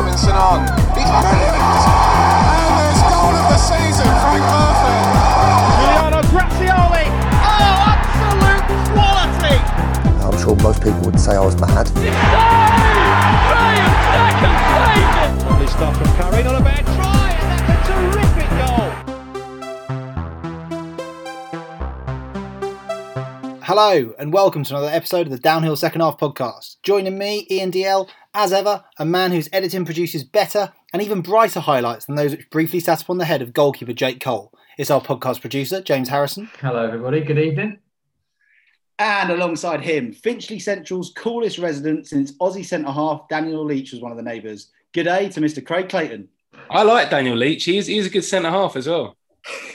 Robinson on. He's brilliant! And there's goal of the season, Frank Murphy. Giuliano Grazioli. Oh, absolute quality. I'm sure most people would say I was mad. Brilliant second save. Lovely stuff from Curry. Not a bad try, and that's a terrific goal. Hello, and welcome to another episode of the Downhill Second Half podcast. Joining me, Ian DL, as ever, a man whose editing produces better and even brighter highlights than those which briefly sat upon the head of goalkeeper Jake Cole. It's our podcast producer, James Harrison. Hello, everybody. Good evening. And alongside him, Finchley Central's coolest resident since Aussie centre half Daniel Leach was one of the neighbours. G'day to Mr. Craig Clayton. I like Daniel Leach. He's, he's a good centre half as well.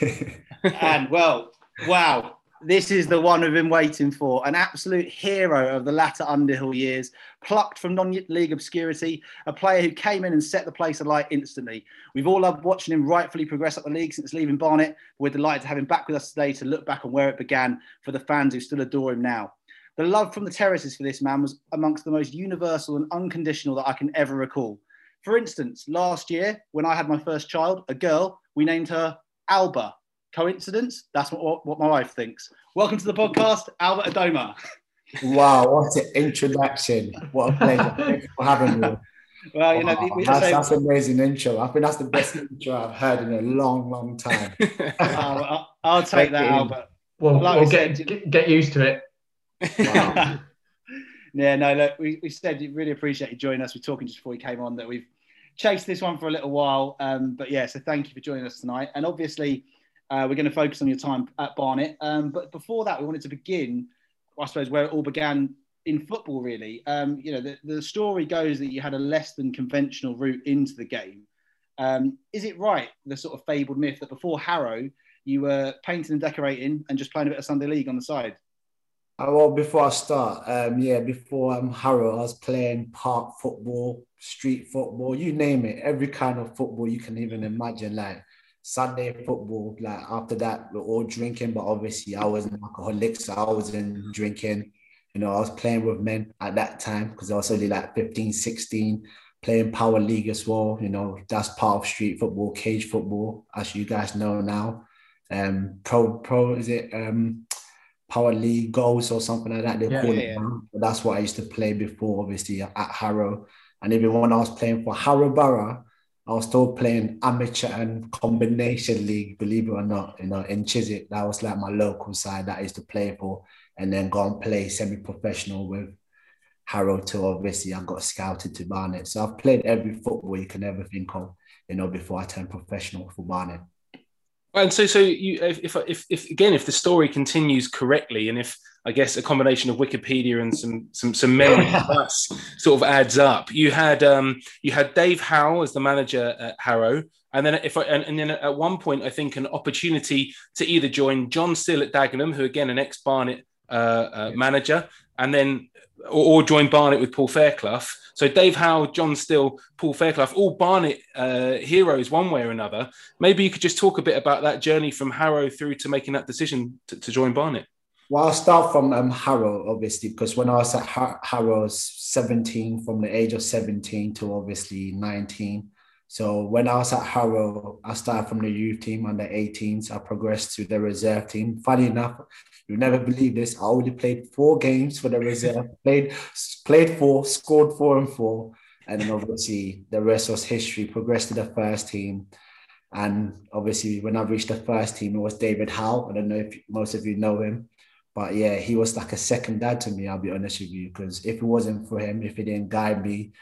and well, wow, this is the one we've been waiting for. An absolute hero of the latter Underhill years, plucked from non league obscurity, a player who came in and set the place alight instantly. We've all loved watching him rightfully progress up the league since leaving Barnet. We're delighted to have him back with us today to look back on where it began for the fans who still adore him now. The love from the terraces for this man was amongst the most universal and unconditional that I can ever recall. For instance, last year, when I had my first child, a girl, we named her Alba, Coincidence? That's what, what my wife thinks. Welcome to the podcast, Albert Adomah. Wow, what an introduction. What a pleasure. Thank you for having me. Well, you know, Wow, we, that's, say, that's an amazing intro. I think that's the best intro I've heard in a long, long time. I'll, I'll take that, Thank. Albert. Well, Like we'll we get, said- get get used to it. Wow. yeah, no, look, we, we said you really appreciate you joining us. We are talking just before you came on that we've chased this one for a little while. Um, but yeah, so thank you for joining us tonight. And obviously, uh, we're going to focus on your time at Barnet. Um, but before that, we wanted to begin, I suppose, where it all began in football, really. Um, you know, the, the story goes that you had a less than conventional route into the game. Um, is it right, the sort of fabled myth that before Harrow, you were painting and decorating and just playing a bit of Sunday League on the side? Uh, well, before I start, um, yeah, before um, Harrow, I was playing park football, street football, you name it, every kind of football you can even imagine, like Sunday football. Like after that, we're all drinking, but obviously I was an alcoholic, so I wasn't drinking. You know, I was playing with men at that time because I was only like 15, 16, playing power league as well. You know, that's part of street football, cage football, as you guys know now. Um, pro, pro, is it? Um, Power League goals or something like that. They Yeah, call yeah, it yeah. But that's what I used to play before, obviously at Harrow. And even when I was playing for Harrow Borough, I was still playing amateur and combination league, believe it or not. You know, in Chiswick, that was like my local side that I used to play for, and then go and play semi-professional with Harrow till obviously I got scouted to Barnet. So I've played every football you can ever think of, you know, before I turned professional for Barnet. And so, so you, if, if, if, if again, if the story continues correctly, and if I guess a combination of Wikipedia and some some some memory plus sort of adds up, you had um you had Dave Howe as the manager at Harrow, and then if I, and, and then at one point I think an opportunity to either join John Still at Dagenham, who again an ex Barnet uh, uh, manager, and then or, or join Barnet with Paul Fairclough. So Dave Howe, John Still, Paul Fairclough, all Barnet uh, heroes one way or another. Maybe you could just talk a bit about that journey from Harrow through to making that decision to, to join Barnet. Well, I'll start from um, Harrow, obviously, because when I was at Har- Harrow, I was 17, from the age of 17 to obviously 19. So when I was at Harrow, I started from the youth team under 18s. I progressed to the reserve team. Funny enough, you never believe this. I only played four games for the reserve. played played four, scored four and four, and then obviously the rest was history. Progressed to the first team, and obviously when I reached the first team, it was David Howe. I don't know if most of you know him. But yeah, he was like a second dad to me, I'll be honest with you. Because if it wasn't for him, if he didn't guide me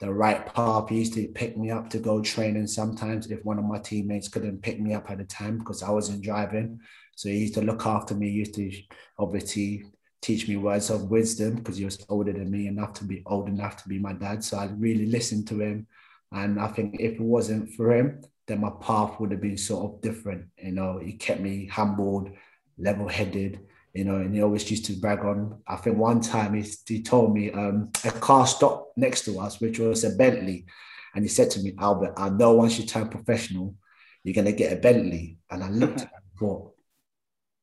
the right path, he used to pick me up to go training sometimes if one of my teammates couldn't pick me up at the time because I wasn't driving. So he used to look after me, he used to obviously teach me words of wisdom because he was older than me enough to be old enough to be my dad. So I really listened to him. And I think if it wasn't for him, then my path would have been sort of different. You know, he kept me humbled, level headed, you know, and he always used to brag on. I think one time he, he told me um, a car stopped next to us, which was a Bentley. And he said to me, Albert, I know once you turn professional, you're going to get a Bentley. And I looked at him and thought,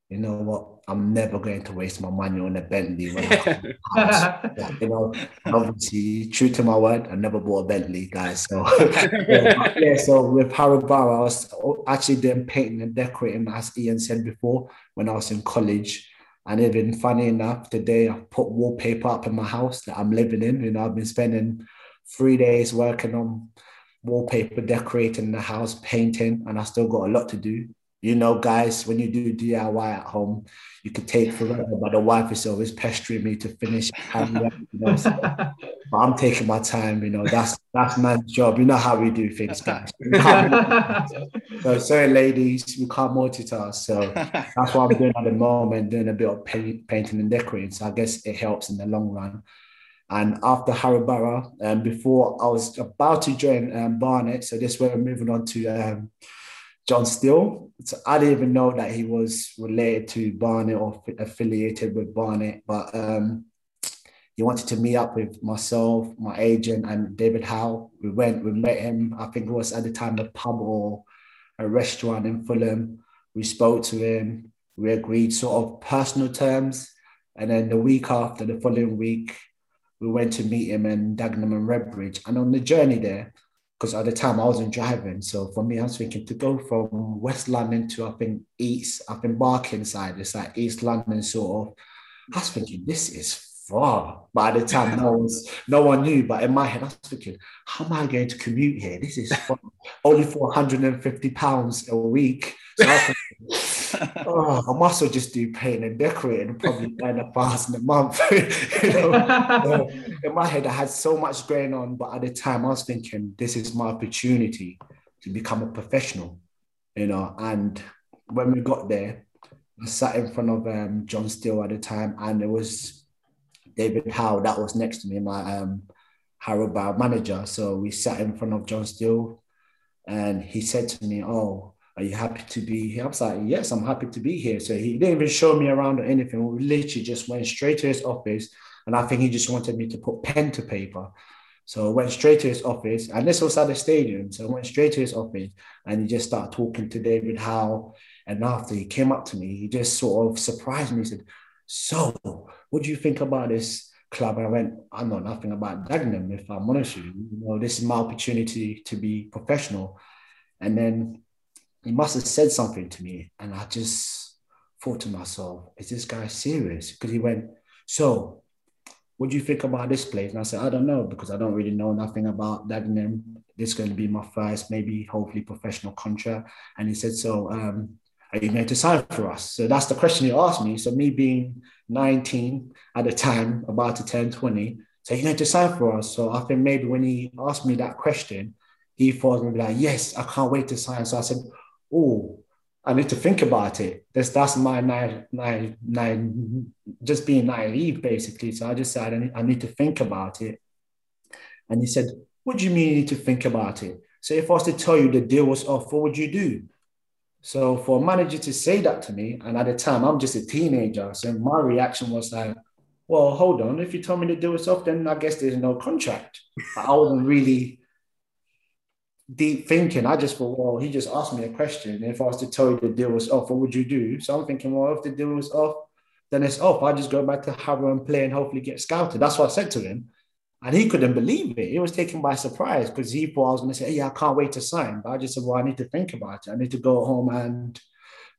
you know what, I'm never going to waste my money on a Bentley when I come to the house. you know, obviously, true to my word, I never bought a Bentley, guys. So, yeah, yeah, so with Borough, I was actually doing painting and decorating, as Ian said before, when I was in college. And even funny enough, today I put wallpaper up in my house that I'm living in. You know, I've been spending three days working on wallpaper, decorating the house, painting, and I still got a lot to do. You know, guys, when you do DIY at home, you could take forever, but the wife is always pestering me to finish. You know, so, but I'm taking my time. You know, that's that's man's job. You know how we do things, guys. So, sorry, ladies, we can't multitask. So that's what I'm doing at the moment, doing a bit of paint, painting and decorating. So I guess it helps in the long run. And after Harrow Borough, um, before I was about to join um, Barnet, so this way we're moving on to um, John Still. So I didn't even know that he was related to Barnet or affiliated with Barnet, but um, he wanted to meet up with myself, my agent, and David Howe. We went, we met him. I think it was at the time a pub or a restaurant in Fulham. We spoke to him. We agreed sort of personal terms. And then the week after, the following week, we went to meet him in Dagenham and Redbridge. And on the journey there, because at the time I wasn't driving. So for me, I was thinking to go from West London to I think East, up in Barking side, it's like East London sort of. I was thinking, this is far. At the time, no one's no one knew. But in my head, I was thinking, how am I going to commute here? This is far. only for 150 pounds a week. So I was thinking, oh, I must well just do painting and decorating and probably earn a thousand a month. you know? So in my head, I had so much going on, but at the time, I was thinking, this is my opportunity to become a professional, you know. And when we got there, I sat in front of um, John Still at the time, and it was David Howe that was next to me, my um, Harrow Bar manager. So we sat in front of John Still, and he said to me, "Oh." Are you happy to be here? I was like, yes, I'm happy to be here. So he didn't even show me around or anything. We literally just went straight to his office and I think he just wanted me to put pen to paper. So I went straight to his office, and this was at the stadium. So I went straight to his office and he just started talking to David Howe. And after he came up to me, he just sort of surprised me. He said, So, what do you think about this club? And I went, I know nothing about Dagenham, if I'm honest with you. You know, this is my opportunity to be professional. And then he must have said something to me. And I just thought to myself, is this guy serious? Because he went, So, what do you think about this place? And I said, I don't know because I don't really know nothing about Dagenham. This is going to be my first, maybe hopefully professional contract. And he said, so um, are you going to sign for us? So that's the question he asked me. So me being 19 at the time, about to turn 20, so you're going to sign for us. So I think maybe when he asked me that question, he thought me like, yes, I can't wait to sign. So I said, oh, I need to think about it. That's that's my naive, naive, naive, just being naive, basically. So I just said I need, I need to think about it. And he said, "What do you mean you need to think about it?" So if I was to tell you the deal was off, what would you do? So for a manager to say that to me, and at the time I'm just a teenager, so my reaction was like, "Well, hold on. If you told me the deal was off, then I guess there's no contract." I wasn't really deep thinking. I just thought, well, he just asked me a question. If I was to tell you the deal was off, what would you do? So I'm thinking, well, if the deal was off, then it's off. I just go back to Harrow and play and hopefully get scouted. That's what I said to him. And he couldn't believe it. He was taken by surprise because he thought I was going to say, yeah, I can't wait to sign. But I just said, well, I need to think about it. I need to go home and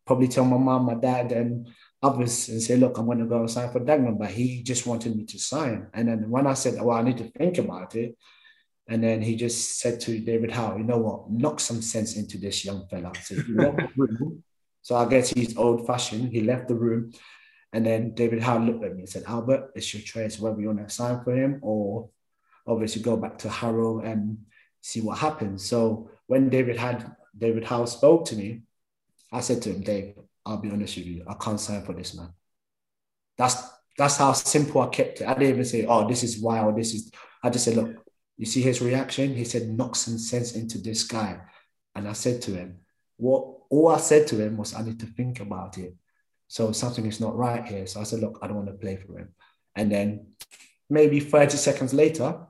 probably tell my mom, my dad, and others and say, look, I'm going to go and sign for Dagenham. But he just wanted me to sign. And then when I said, well, I need to think about it, and then he just said to David Howe, you know what, knock some sense into this young fella. So, he left the room. so I guess he's old fashioned. He left the room. And then David Howe looked at me and said, Albert, it's your choice whether you want to sign for him or obviously go back to Harrow and see what happens. So when David had David Howe spoke to me, I said to him, Dave, I'll be honest with you, I can't sign for this man. That's that's how simple I kept it. I didn't even say, oh, this is why or this is. I just said, look, you see his reaction? He said, knock some sense into this guy. And I said to him, what all I said to him was, I need to think about it. So something is not right here. So I said, look, I don't want to play for him. And then maybe 30 seconds later,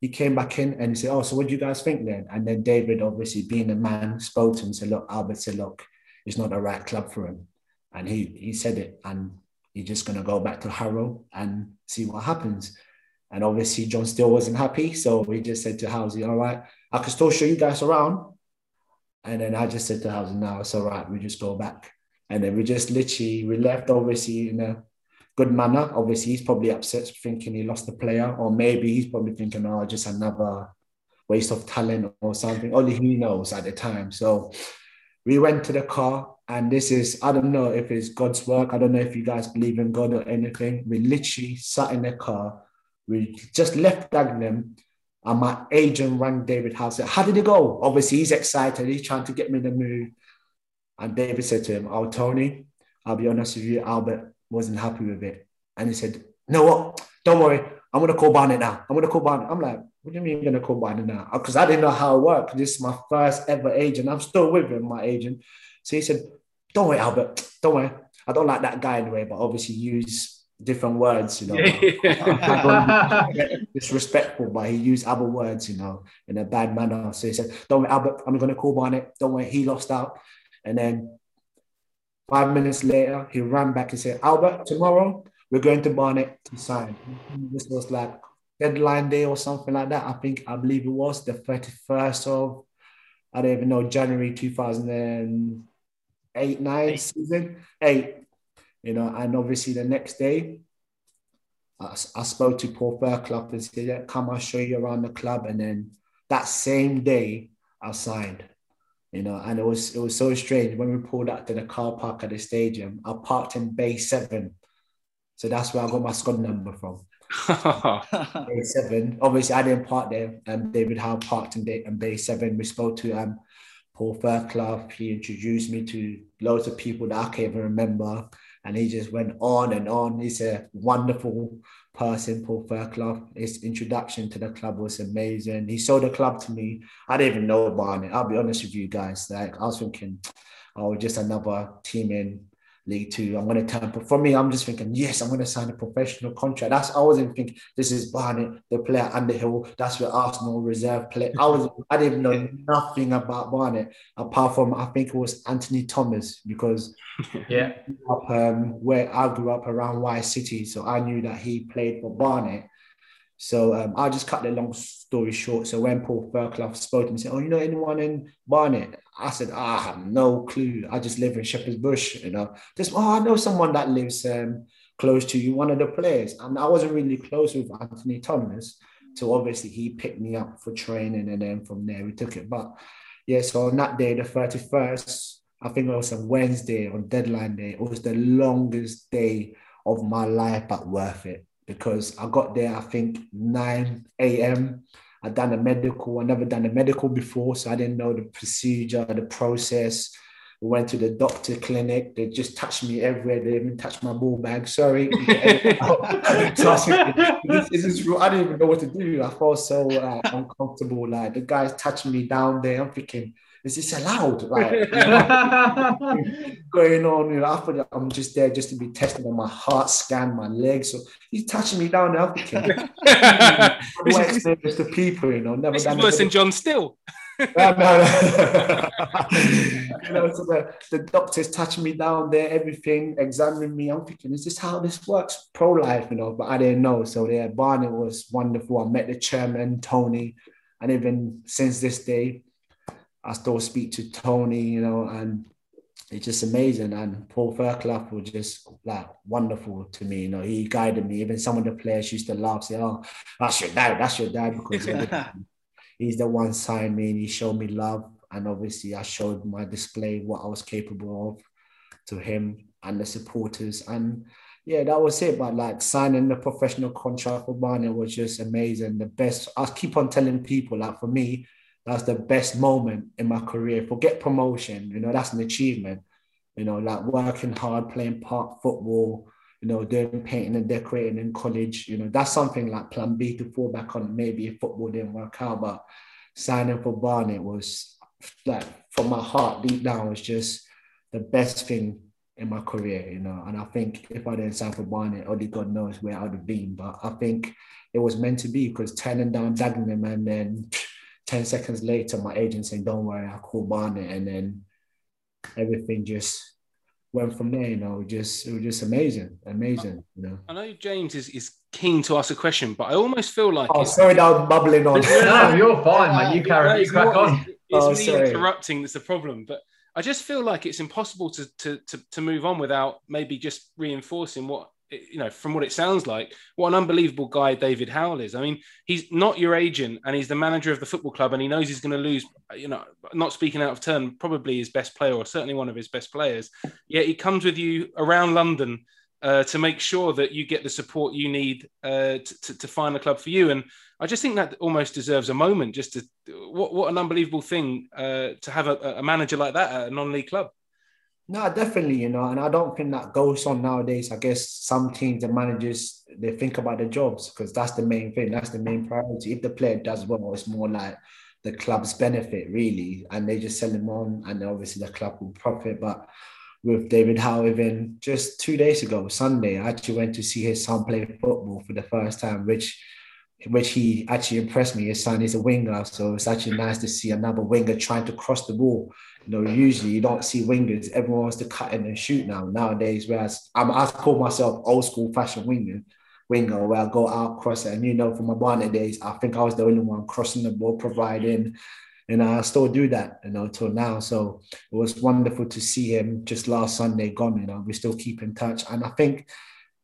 he came back in and he said, Oh, so what do you guys think then? And then David, obviously being a man, spoke to him and said, Look, Albert said, Look, it's not the right club for him. and he he said it, and he's just gonna go back to Harrow and see what happens. And obviously, John Still wasn't happy, so we just said to Housey, "All right, I can still show you guys around." And then I just said to Housey, "No, it's all right. We just go back." And then we just literally we left, obviously in a good manner. Obviously, he's probably upset, thinking he lost the player, or maybe he's probably thinking, "Oh, just another waste of talent or something." Only he knows at the time. So we went to the car and this is i don't know if it's god's work i don't know if you guys believe in god or anything we literally sat in the car we just left dagenham and my agent rang david house. Said how did it go? Obviously he's excited. He's trying to get me in the mood. And david said to him oh tony i'll be honest with you albert wasn't happy with it. And he said no what? Don't worry. I'm going to call Barnet now. I'm going to call Barnet i'm like what do you mean you're going to call Barnet now? Because i didn't know how it worked. This is my first ever agent. I'm still with him my agent. So he said don't worry, Albert. Don't worry. I don't like that guy anyway, but obviously use different words, you know. disrespectful, but he used other words, you know, in a bad manner. So he said, Don't worry, Albert, I'm gonna call Barnet. Don't worry, he lost out. And then five minutes later, he ran back and said, Albert, tomorrow we're going to Barnet to sign. This was like deadline day or something like that. I think I believe it was the 31st of I don't even know, January 2000 eight, nine eight. season, eight. You know, and obviously the next day, I, I spoke to Paul Fairclough and said, yeah, "Come, I'll show you around the club." And then that same day, I signed. You know, and it was it was so strange when we pulled out to the car park at the stadium. I parked in Bay Seven, so that's where I got my squad number from. Bay Seven. Obviously, I didn't park there. Um, David Howe parked in, Bay, in Bay Seven. We spoke to um Paul Fairclough. He introduced me to loads of people that I can't even remember. And he just went on and on. He's a wonderful person, Paul Fairclough. His introduction to the club was amazing. He sold the club to me. I didn't even know about it. I'll be honest with you guys. Like I was thinking, oh, just another team in League Two. I'm going to turn. But for me, I'm just thinking, yes, I'm going to sign a professional contract. That's I wasn't thinking this is Barnet, the player Underhill. That's where Arsenal reserve play. I was I didn't know nothing about Barnet apart from I think it was Anthony Thomas because yeah, up um, where I grew up around White City, so I knew that he played for Barnet. So um, I just cut the long story short. So when Paul Fairclough spoke to me, said, "Oh, you know anyone in Barnet?" I said, "I have no clue. I just live in Shepherd's Bush, you know. Just oh, I know someone that lives um, close to you, one of the players." And I wasn't really close with Anthony Thomas, so obviously he picked me up for training, and then from there we took it. But yeah, so on that day, the thirty first, I think it was a Wednesday on deadline day. It was the longest day of my life, but worth it because I got there, I think 9 a.m. I'd done a medical. I never done a medical before, so I didn't know the procedure, the process. We went to the doctor clinic. They just touched me everywhere. They even touched my ball bag. Sorry. so I, this, this is, I didn't even know what to do. I felt so uh, uncomfortable. Like the guys touching me down there. I'm thinking, is this allowed? Like going on, you know, I thought I'm just there just to be tested on my heart scan, my legs. So he's touching me down there. Thinking, what experience to people, you know, never this done is worse than John Still. no, no. you know, so the, the doctor's touching me down there, everything, examining me. I'm thinking, is this how this works? Pro life, you know, but I didn't know. So yeah, Barnet was wonderful. I met the chairman, Tony, and even since this day, I still speak to Tony, you know, and it's just amazing. And Paul Fairclough was just like wonderful to me. You know, he guided me. Even some of the players used to laugh, say, "Oh, that's your dad. That's your dad," because he's the one signed me and he showed me love. And obviously, I showed my display what I was capable of to him and the supporters. And yeah, that was it. But like signing the professional contract for Barnet was just amazing. The best. I keep on telling people, like for me, that's the best moment in my career. Forget promotion, you know, that's an achievement. You know, like working hard, playing park football, you know, doing painting and decorating in college. You know, that's something like plan B to fall back on. Maybe if football didn't work out, but signing for Barnet was like from my heart deep down was just the best thing in my career, you know. And I think if I didn't sign for Barnet, only God knows where I'd have been. But I think it was meant to be because turning down Dagenham and then 10 seconds later, my agent saying, Don't worry, I'll call Barnet. And then everything just went from there. You know, it just it was just amazing, amazing. You know. I know James is, is keen to ask a question, but I almost feel like Oh, sorry, that was bubbling on. No, you're fine, mate. You carry, you it's, crack not- on. it's- it's Oh, me sorry. interrupting that's the problem. But I just feel like it's impossible to, to to to move on without maybe just reinforcing what you know from what it sounds like what an unbelievable guy David Howell is. I mean, he's not your agent and he's the manager of the football club and he knows he's going to lose. You know, not speaking out of turn, probably his best player or certainly one of his best players. Yet he comes with you around London. Uh, to make sure that you get the support you need uh, to, to, find a club for you, and I just think that almost deserves a moment. Just to what what an unbelievable thing uh, to have a, a manager like that at a non-league club. No, definitely, you know, and I don't think that goes on nowadays. I guess some teams, and managers, they think about the jobs because that's the main thing. That's the main priority. If the player does well, it's more like the club's benefit, really, and they just sell him on, and obviously the club will profit. But with David Howe, even just two days ago, Sunday, I actually went to see his son play football for the first time, which which he actually impressed me. His son is a winger, so it's actually nice to see another winger trying to cross the ball. You know, usually you don't see wingers. Everyone wants to cut in and shoot now nowadays. Whereas I'm, I call myself old school fashion winger, winger where I go out cross. And you know, from my Barnet days, I think I was the only one crossing the ball, providing, and I still do that. You know, till now. So it was wonderful to see him just last Sunday gone. You know, we still keep in touch, and I think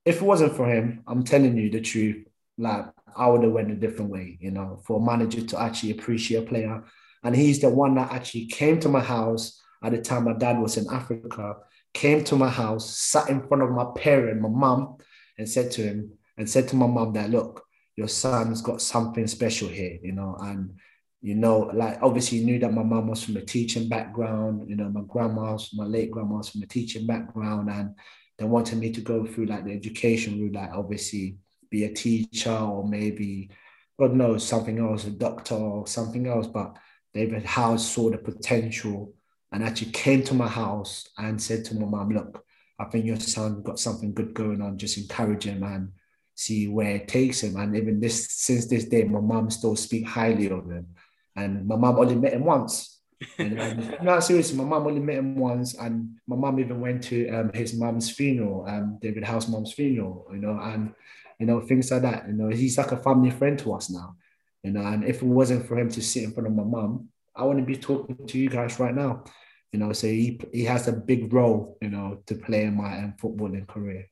if it wasn't for him, I'm telling you the truth. Like I would have went a different way, you know, for a manager to actually appreciate a player. And he's the one that actually came to my house at the time my dad was in Africa, came to my house, sat in front of my parent, my mom, and said to him, and said to my mom that, look, your son's got something special here, you know, and you know, like obviously you knew that my mom was from a teaching background, you know, my grandma's, my late grandma's from a teaching background, and they wanted me to go through like the education route, like obviously be a teacher or maybe God knows something else, a doctor or something else. But David Howe saw the potential and actually came to my house and said to my mom, look, I think your son got something good going on. Just encourage him and see where it takes him. And even this since this day, my mom still speak highly of him. And my mom only met him once. Um, no, seriously, my mom only met him once, and my mom even went to um, his mom's funeral, um, David Howe's mom's funeral, you know, and you know, things like that. You know, he's like a family friend to us now. You know, and if it wasn't for him to sit in front of my mom, I wouldn't be talking to you guys right now. You know, so he he has a big role, you know, to play in my um, footballing career.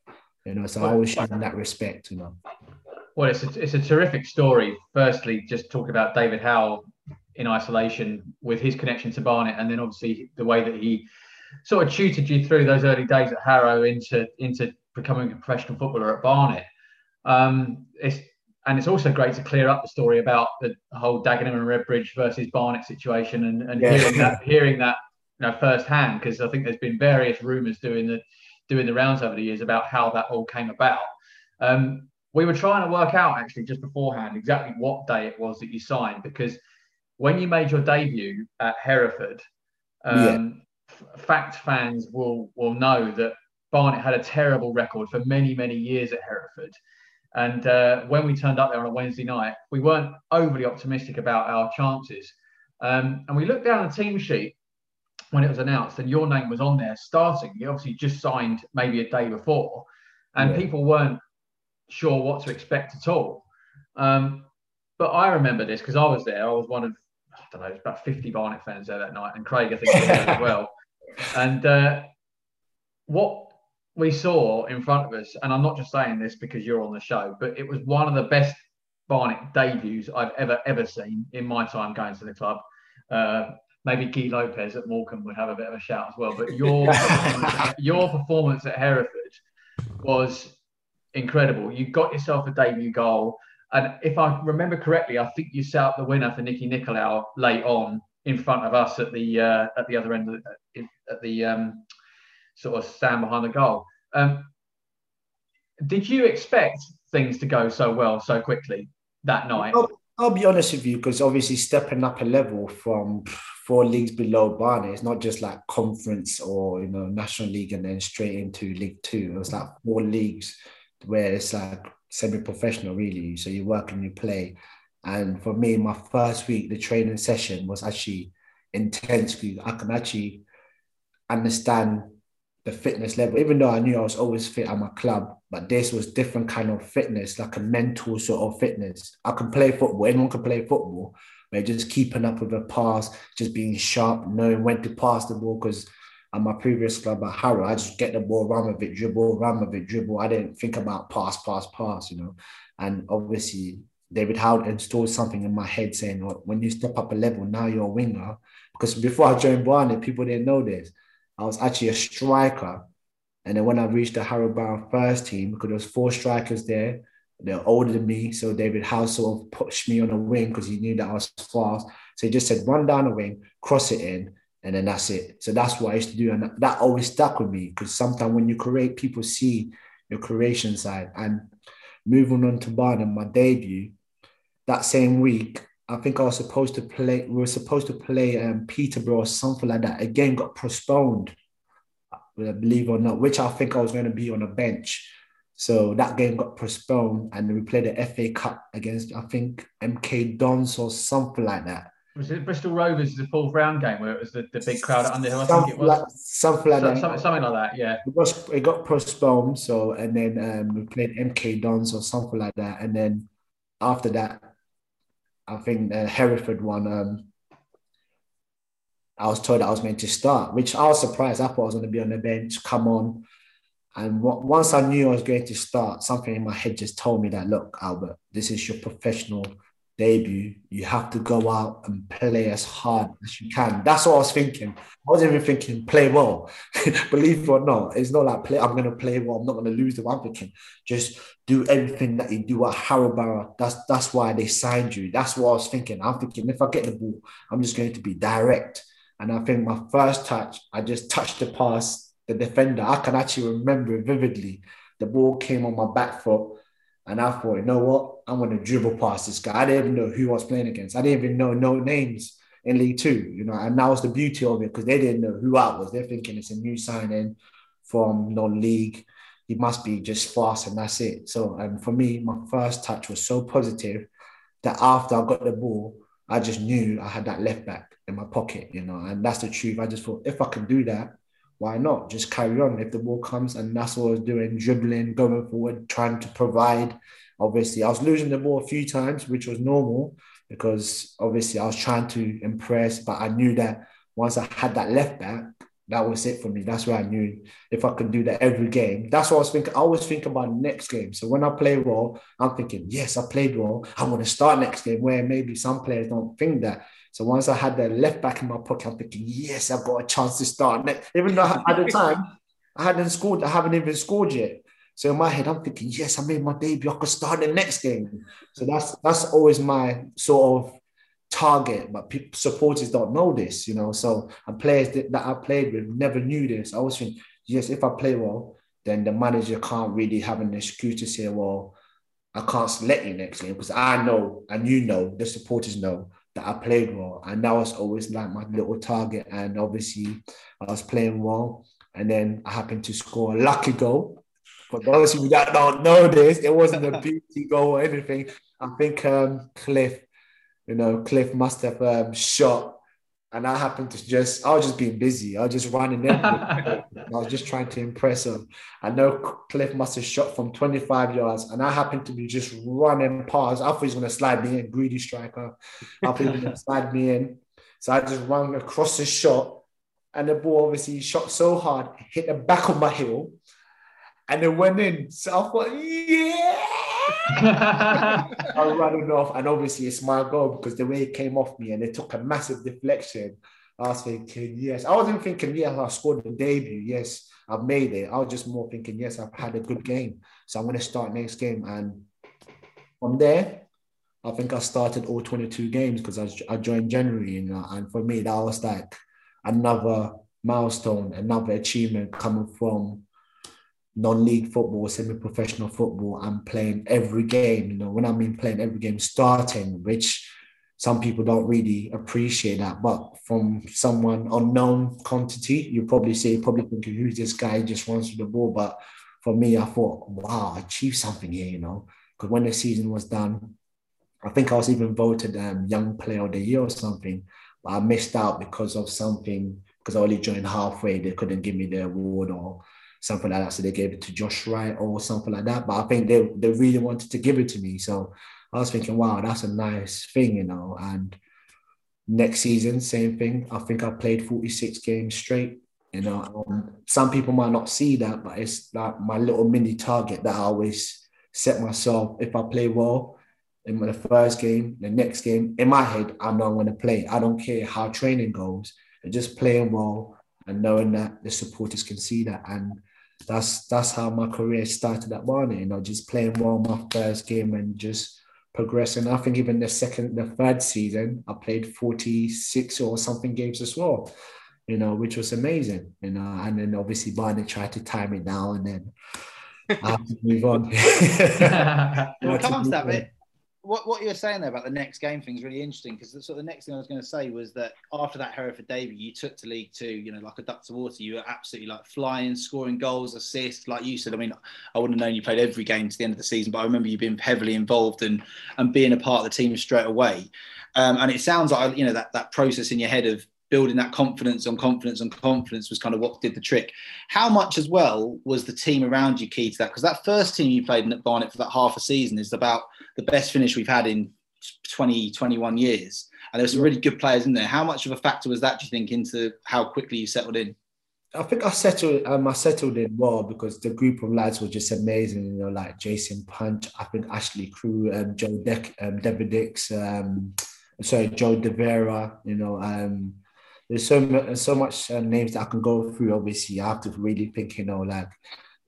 You know, so I always show him that respect. You know. Well, it's a, it's a terrific story. Firstly, just talk about David Howell in isolation with his connection to Barnet, and then obviously the way that he sort of tutored you through those early days at Harrow into into becoming a professional footballer at Barnet. Um, it's and it's also great to clear up the story about the whole Dagenham and Redbridge versus Barnet situation, and, and Yeah. hearing that hearing that you know firsthand because I think there's been various rumours doing the doing the rounds over the years about how that all came about. Um, we were trying to work out actually just beforehand exactly what day it was that you signed because when you made your debut at Hereford, um, f- fact fans will will know that Barnet had a terrible record for many many years at Hereford. And uh, when we turned up there on a Wednesday night, we weren't overly optimistic about our chances. Um, and we looked down the team sheet when it was announced, and your name was on there starting. You obviously just signed maybe a day before, and Yeah. people weren't sure what to expect at all. Um, but I remember this because I was there. I was one of, I don't know, it was about 50 Barnet fans there that night, and Craig, I think, was there as well. And uh, what we saw in front of us, and I'm not just saying this because you're on the show, but it was one of the best Barnet debuts I've ever, ever seen in my time going to the club. Uh, maybe Guy Lopez at Morecambe would have a bit of a shout as well. But your your performance at Hereford was incredible. You got yourself a debut goal, and if I remember correctly, I think you set up the winner for Nicky Nicolau late on in front of us at the uh, at the other end of the, at the um, sort of stand behind the goal. Um, did you expect things to go so well so quickly that night? I'll, I'll be honest with you because obviously stepping up a level from four leagues below Barnet, it's not just like conference or you know national league and then straight into League Two. It was like four leagues where it's like semi-professional really. So you work and you play. And for me, my first week, the training session was actually intense. I can actually understand the fitness level. Even though I knew I was always fit at my club, but this was different kind of fitness, like a mental sort of fitness. I can play football. Anyone can play football, but just keeping up with a pass, just being sharp, knowing when to pass the ball. Because at my previous club at Harrow, I just get the ball, run with it, dribble, run with it, dribble. I didn't think about pass, pass, pass, you know. And obviously, David Howard installed something in my head saying, well, when you step up a level, now you're a winger. Because before I joined Barnet, people didn't know this. I was actually a striker. And then when I reached the Harrow Borough first team, because there was four strikers there, they're older than me. So David Howe sort of pushed me on the wing because he knew that I was fast. So he just said, run down the wing, cross it in, and then that's it. So that's what I used to do. And that always stuck with me because sometimes when you create, people see your creation side. And moving on to Barnet, my debut, that same week, I think I was supposed to play, we were supposed to play um, Peterborough or something like that. Again, got postponed, believe it or not, which I think I was going to be on a bench. So that game got postponed and we played the FA Cup against, I think, MK Dons or something like that. Was it Bristol Rovers, the fourth round game where it was the, the big crowd at Underhill? I think it was. Like, something like So- that. something, something like that, yeah. It, was, it got postponed. So, and then um, we played MK Dons or something like that. And then after that, I think uh, Hereford won. Um, I was told I was meant to start, which I was surprised. I thought I was going to be on the bench, come on. And wa- once I knew I was going to start, something in my head just told me that, look, Albert, this is your professional debut. You have to go out and play as hard as you can. That's what I was thinking. I wasn't even thinking play well. Believe it or not, it's not like play. I'm going to play well. I'm not going to lose the one. Thinking just do everything that you do at Harrow That's that's why they signed you. That's what I was thinking. I'm thinking if I get the ball, I'm just going to be direct. And I think my first touch, I just touched the pass, the defender. I can actually remember it vividly. The ball came on my back foot. And I thought, you know what? I'm going to dribble past this guy. I didn't even know who I was playing against. I didn't even know no names in League Two, you know. And that was the beauty of it because they didn't know who I was. They're thinking it's a new signing from non-league. He must be just fast, and that's it. So, and for me, my first touch was so positive that after I got the ball, I just knew I had that left back in my pocket, you know. And that's the truth. I just thought if I can do that, why not? Just carry on if the ball comes. And that's what I was doing, dribbling, going forward, trying to provide. Obviously, I was losing the ball a few times, which was normal because obviously I was trying to impress, but I knew that once I had that left back, that was it for me. That's where I knew if I could do that every game. That's what I was thinking. I always think about next game. So when I play well, I'm thinking, yes, I played well. I want to start next game. Where maybe some players don't think that. So once I had the left back in my pocket, I'm thinking, yes, I've got a chance to start next. Even though at the time I hadn't scored, I haven't even scored yet. So in my head, I'm thinking, yes, I made my debut. I could start the next game. So that's that's always my sort of target. But people, supporters don't know this, you know. So and players that, that I played with never knew this. I always think, yes, if I play well, then the manager can't really have an excuse to say, well, I can't select you next game because I know and you know the supporters know that I played well, and that was always like my little target. And obviously, I was playing well, and then I happened to score a lucky goal. For those of you that don't know this, it wasn't a beauty goal or anything. I think um, Cliff, you know, Cliff must have um, shot, and I happened to just, I was just being busy. I was just running in. I was just trying to impress him. I know Cliff must have shot from 25 yards, and I happened to be just running past. I thought he was going to slide me in, greedy striker. I thought he was to slide me in. So I just ran across the shot, and the ball obviously shot so hard, hit the back of my heel, and it went in. So I thought, yeah. I ran off, and obviously it's my goal because the way it came off me and it took a massive deflection. I was thinking, yes. I wasn't thinking, yes, I scored the debut. Yes, I've made it. I was just more thinking, yes, I've had a good game. So I'm going to start next game. And from there, I think I started all 22 games because I, I joined January. And for me, that was like another milestone, another achievement coming from non-league football, semi-professional football, and playing every game. You know, when I mean playing every game, starting, which some people don't really appreciate that. But from someone unknown quantity, you probably say, probably thinking, who's this guy? Just runs through the ball. But for me, I thought, wow, I achieved something here, you know. Because when the season was done, I think I was even voted um, young player of the year or something, but I missed out because of something because I only joined halfway. They couldn't give me the award or something like that. So they gave it to Josh Wright or something like that. But I think they, they really wanted to give it to me. So I was thinking, wow, that's a nice thing, you know. And next season, same thing. I think I played 46 games straight. You know, um, some people might not see that, but it's like my little mini target that I always set myself. If I play well in the first game, the next game, in my head, I know I'm going to play. I don't care how training goes. just playing well and knowing that the supporters can see that. And that's that's how my career started at Barnet. You know, just playing well my first game and just progressing. I think even the second, the third season, I played 46 or something games as well you know, which was amazing, you know. And then obviously Barnet tried to time it now and then I have to move on. well, come on to that. What, what you were saying there about the next game thing is really interesting because sort of the next thing I was going to say was that after that Hereford debut, you took to League Two, you know, like a duck to water. You were absolutely like flying, scoring goals, assists, like you said. I mean, I wouldn't have known you played every game to the end of the season, but I remember you being heavily involved and and being a part of the team straight away. Um, and it sounds like you know that that process in your head of building that confidence on confidence on confidence was kind of what did the trick. How much as well was the team around you key to that? Because that first team you played in at Barnet for that half a season is about the best finish we've had in 20, 21 years. And there's some really good players in there. How much of a factor was that, do you think, into how quickly you settled in? I think I settled um, I settled in well because the group of lads were just amazing, you know, like Jason Puncheon, I think Ashley Carew, um, Joe Deck, um, David Dix, um, sorry, Joe Devera, you know, um, there's so much, so much uh, names that I can go through. Obviously, I have to really think, you know, like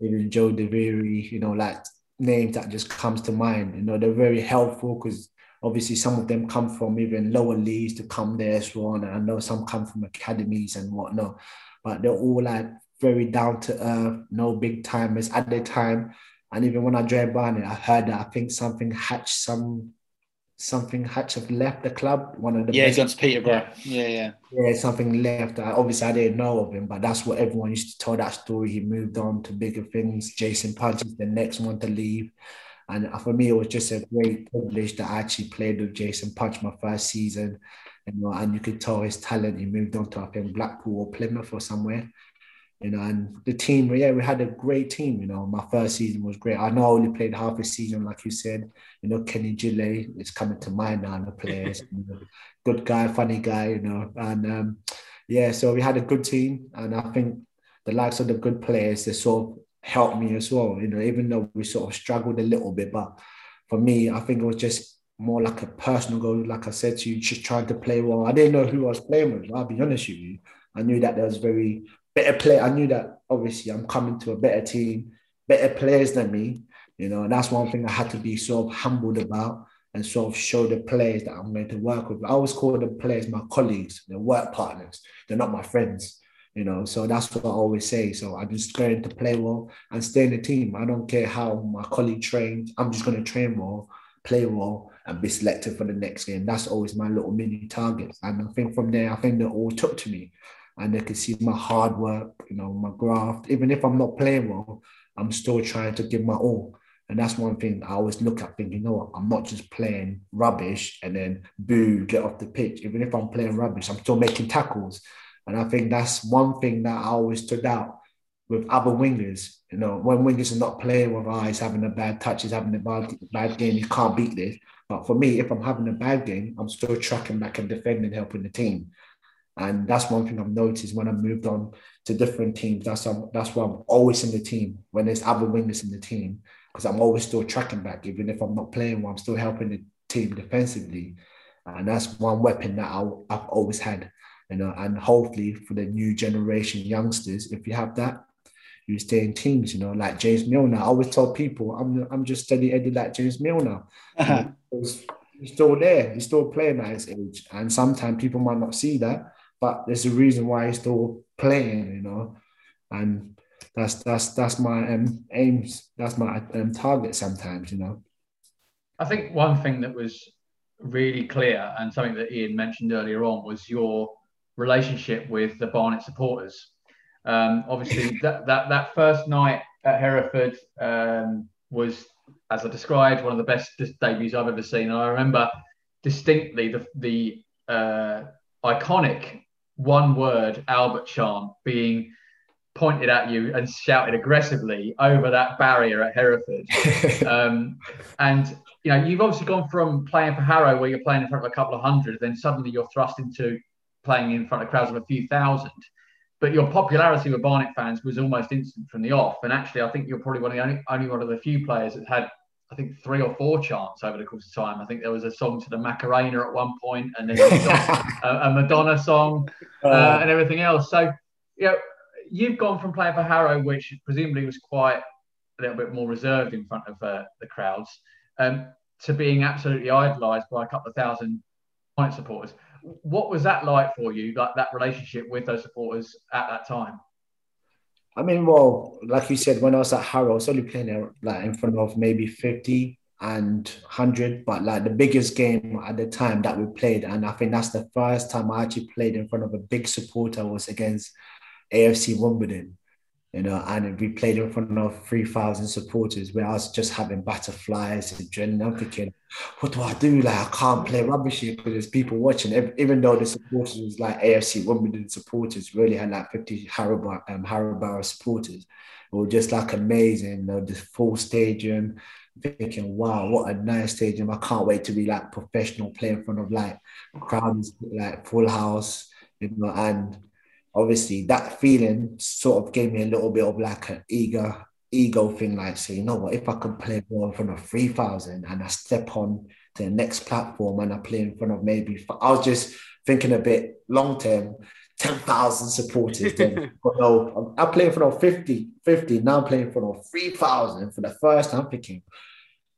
even Joe Devera, you know, like names that just comes to mind. You know, they're very helpful because obviously some of them come from even lower leagues to come there as well. And I know some come from academies and whatnot, but they're all like very down to earth, no big timers at the time. And even when I joined Barnet, I heard that I think something hatched some something had to have left the club. One of the yeah, against Peterborough. Yeah, yeah, yeah. Something left. I, obviously, I didn't know of him, but that's what everyone used to tell that story. He moved on to bigger things. Jason Puncheon is the next one to leave, and uh, for me, it was just a great privilege that I actually played with Jason Puncheon my first season. You and you could tell his talent. He moved on to I think Blackpool or Plymouth or somewhere you know, and the team, yeah, we had a great team. You know, my first season was great. I know I only played half a season, like you said. You know, Kenny Gillet is coming to mind now. The players, you know, good guy, funny guy. You know, and um, yeah, so we had a good team, and I think the likes of the good players they sort of helped me as well. You know, even though we sort of struggled a little bit, but for me, I think it was just more like a personal goal. Like I said to you, just trying to play well. I didn't know who I was playing with. I'll be honest with you. I knew that there was very better play. I knew that obviously I'm coming to a better team, better players than me. You know, and that's one thing I had to be sort of humbled about and sort of show the players that I'm going to work with. I always call the players my colleagues, they're work partners. They're not my friends. You know, so that's what I always say. So I'm just going to play well and stay in the team. I don't care how my colleague trains. I'm just going to train well, play well, and be selected for the next game. That's always my little mini targets. And I think from there, I think they all took to me and they can see my hard work, you know, my graft. Even if I'm not playing well, I'm still trying to give my all. And that's one thing I always look at, thinking, you know what, I'm not just playing rubbish and then boo, get off the pitch. Even if I'm playing rubbish, I'm still making tackles. And I think that's one thing that I always stood out with other wingers. You know, when wingers are not playing with eyes, having a bad touch, is having a bad, bad game, you can't beat this. But for me, if I'm having a bad game, I'm still tracking back and defending, helping the team. And that's one thing I've noticed when I moved on to different teams. That's um, that's why I'm always in the team when there's other wingers in the team because I'm always still tracking back, even if I'm not playing well, I'm still helping the team defensively. And that's one weapon that I, I've always had, you know. And hopefully for the new generation youngsters, if you have that, you stay in teams, you know, like James Milner. I always tell people I'm I'm just steady Eddie like James Milner. Uh-huh. He's still there, he's still playing at his age. And sometimes people might not see that but there's a reason why he's still playing, you know, and that's that's that's my um, aims, that's my um, target sometimes, you know. I think one thing that was really clear and something that Ian mentioned earlier on was your relationship with the Barnet supporters. Um, obviously, that, that that first night at Hereford um, was, as I described, one of the best debuts I've ever seen. And I remember distinctly the the uh, iconic one word Albert chant being pointed at you and shouted aggressively over that barrier at Hereford. um, and you know, you've obviously gone from playing for Harrow, where you're playing in front of a couple of hundred, then suddenly you're thrust into playing in front of crowds of a few thousand. But your popularity with Barnet fans was almost instant from the off. And actually, I think you're probably one of the only, only one of the few players that had, I think, three or four chants over the course of time. I think there was a song to the Macarena at one point, and then a, a, Madonna song, uh, and everything else. So, you know, you've gone from playing for Harrow, which presumably was quite a little bit more reserved in front of uh, the crowds, um, to being absolutely idolised by a couple of thousand Barnet supporters. What was that like for you, like that relationship with those supporters at that time? I mean, well, like you said, when I was at Harrow, I was only playing like in front of maybe 50 and 100, but like the biggest game at the time that we played, and I think that's the first time I actually played in front of a big supporter was against AFC Wimbledon, you know, and we played in front of 3,000 supporters where I was just having butterflies and adrenaline. I'm thinking, what do I do? Like, I can't play rubbish here because there's people watching. Even though the supporters was like AFC Wimbledon supporters, really had like 50 Harrow, um, supporters. It was just like amazing, you know, the full stadium. Thinking, wow, what a nice stadium! I can't wait to be like professional, play in front of like crowds, like full house, you know, and obviously that feeling sort of gave me a little bit of like an ego ego thing, like say, you know what, if I can play more in front of three thousand and I step on to the next platform and I play in front of maybe I was just thinking a bit long term. 10,000 supporters. Then, no, I'm playing in front of 50, 50. Now I'm playing in front of 3,000 for the first time. Thinking,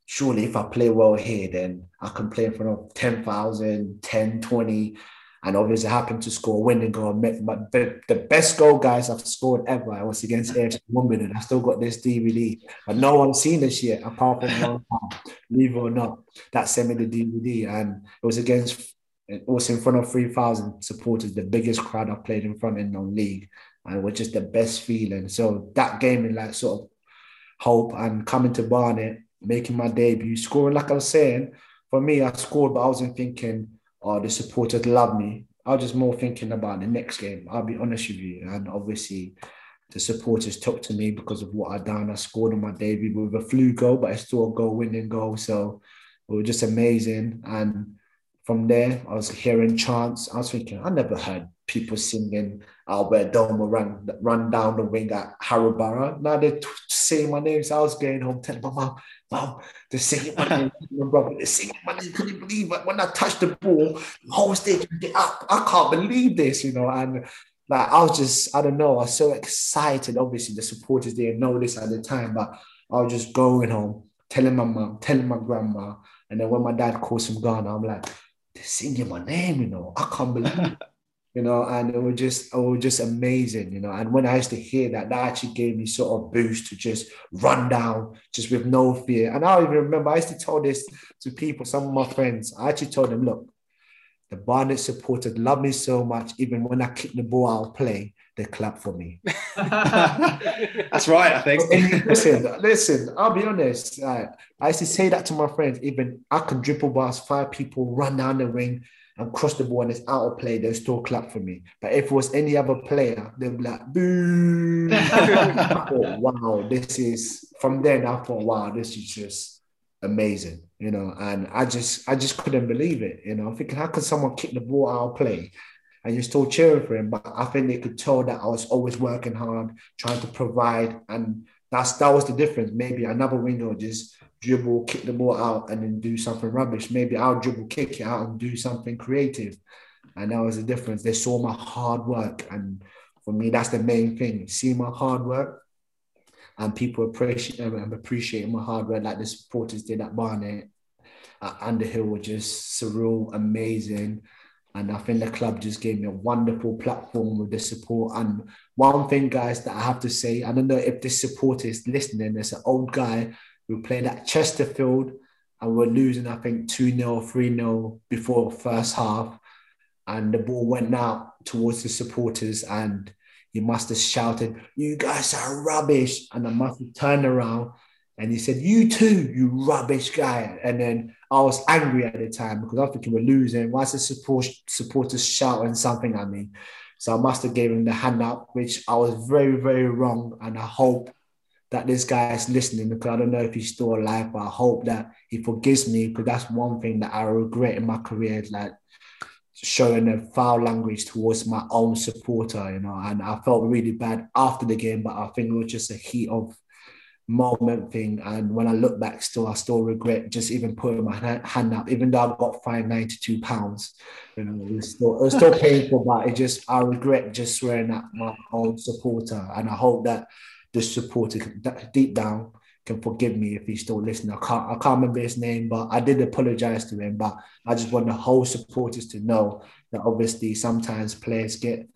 surely if I play well here, then I can play in front of 10,000, 10, 20 and obviously happened to score a winning goal. But the, best goal, guys, I've scored ever I was against AFC Wimbledon. I still got this DVD, but no one's seen this yet, apart from one believe it or not. That sent me the DVD, and it was against. It was in front of 3,000 supporters, the biggest crowd I've played in front in non league, and it was just the best feeling. So that game in like sort of hope and coming to Barnet, making my debut, scoring like I was saying. For me, I scored, but I wasn't thinking or oh, the supporters love me. I was just more thinking about the next game. I'll be honest with you. And obviously, the supporters took to me because of what I done. I scored on my debut with a flu goal, but it's still a goal winning goal. So it was just amazing. And from there, I was hearing chants. I was thinking, I never heard people singing Albert Adomah run, run down the wing at Harrow Borough. Now they're saying my name. So I was going home telling my mom, They're singing my name. my brother, my name. Can you believe it? When I touched the ball, the whole stage, I, I can't believe this, you know. And like, I was just, I don't know, I was so excited. Obviously, the supporters didn't know this at the time, but I was just going home, telling my mom, telling my grandma. And then when my dad calls from Ghana, I'm like, they're singing my name, you know. I can't believe you know, and it was just it was just amazing, you know. And when I used to hear that, that actually gave me sort of boost to just run down, just with no fear. And I even remember I used to tell this to people, some of my friends. I actually told them, look, the Barnet supporters love me so much, even when I kick the ball out of play, they clap for me. That's right, I think. listen, listen, I'll be honest. I used to say that to my friends, even I can dribble past five people, run down the ring and cross the ball and it's out of play, they'll still clap for me. But if it was any other player, they'd be like, boo. thought, wow, this is from then I thought, wow, this is just amazing, you know. And I just I just couldn't believe it, you know. I'm thinking, how could someone kick the ball out of play? And you're still cheering for him, but I think they could tell that I was always working hard, trying to provide, and that's that was the difference. Maybe another window just dribble, kick the ball out, and then do something rubbish. Maybe I'll dribble, kick it out, and do something creative. And that was the difference. They saw my hard work. And for me, that's the main thing. See my hard work. And people appreciate um, appreciating my hard work, like the supporters did at Barnet. At Underhill were just surreal, amazing. And I think the club just gave me a wonderful platform with the support. And one thing, guys, that I have to say, I don't know if this support is listening, there's an old guy we played at Chesterfield and we're losing, I think, 2 0, 3 0 before first half. And the ball went out towards the supporters and he must have shouted, You guys are rubbish. And I must have turned around and he said, You too, you rubbish guy. And then I was angry at the time because I was thinking we're losing. Why is the support, supporters shouting something at me? So I must have given him the hand up, which I was very, very wrong. And I hope that this guy is listening because I don't know if he's still alive, but I hope that he forgives me because that's one thing that I regret in my career, like showing a foul language towards my own supporter, you know. And I felt really bad after the game, but I think it was just a heat of moment thing. And when I look back, still, I still regret just even putting my hand up, even though I've got fined ninety-two pounds. You know, it was still it was still painful, but it just I regret just swearing at my own supporter, and I hope that the supporter deep down can forgive me if he's still listening. I can't I can't remember his name, but I did apologize to him. But I just want the whole supporters to know that obviously sometimes players get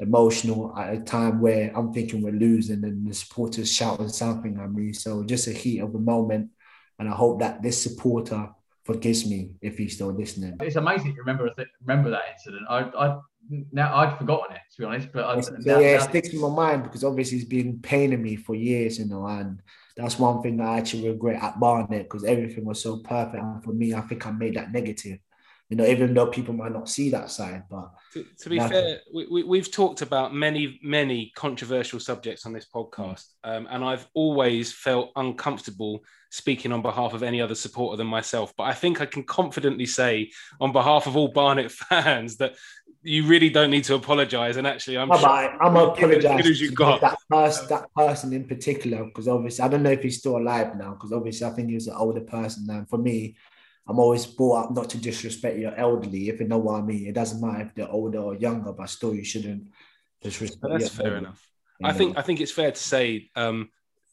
emotional at a time where I'm thinking we're losing and the supporters shouting something at me. So just a heat of a moment. And I hope that this supporter forgives me if he's still listening. It's amazing to remember remember that incident. I, I now I'd forgotten it to be honest, but I, yeah, now, it sticks in my mind because obviously it's been paining me for years, you know, and that's one thing that I actually regret at Barnet because everything was so perfect. And for me, I think I made that negative you know, even though people might not see that side. But to, to be fair, we, we, have talked about many, many controversial subjects on this podcast, um, and I've always felt uncomfortable speaking on behalf of any other supporter than myself. But I think I can confidently say, on behalf of all Barnet fans, that you really don't need to apologise. And actually, I'm sure I'm apologising as you got that person, that person in particular, because obviously I don't know if he's still alive now, because obviously I think he was an older person. And for me, I'm always brought up not to disrespect your elderly, if you know what I mean. It doesn't matter if they're older or younger, but still you shouldn't disrespect. That's fair elderly. enough. I think I think it's fair to say, um,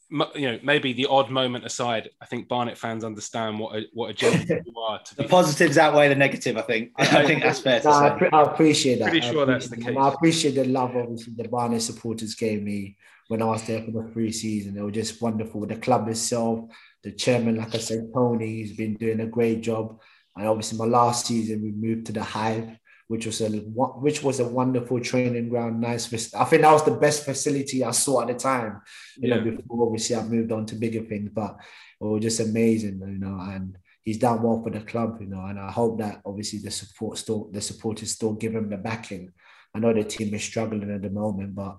you know, maybe the odd moment aside, I think Barnet fans understand what a, what a gentleman you are. the positives outweigh the negative. I think. I think that's fair to no, say. I, I, appreciate that. Pretty sure that's the case. I appreciate the love, obviously, the Barnet supporters gave me when I was there for the free season. It was just wonderful. The club itself, the chairman, like I said, Tony, he's been doing a great job. And obviously, my last season, we moved to the Hive, which was a which was a wonderful training ground. Nice, I think that was the best facility I saw at the time. You yeah. know, before obviously I moved on to bigger things, but it was just amazing, you know. And he's done well for the club, you know. And I hope that obviously the support still the supporters still give him the backing. I know the team is struggling at the moment, but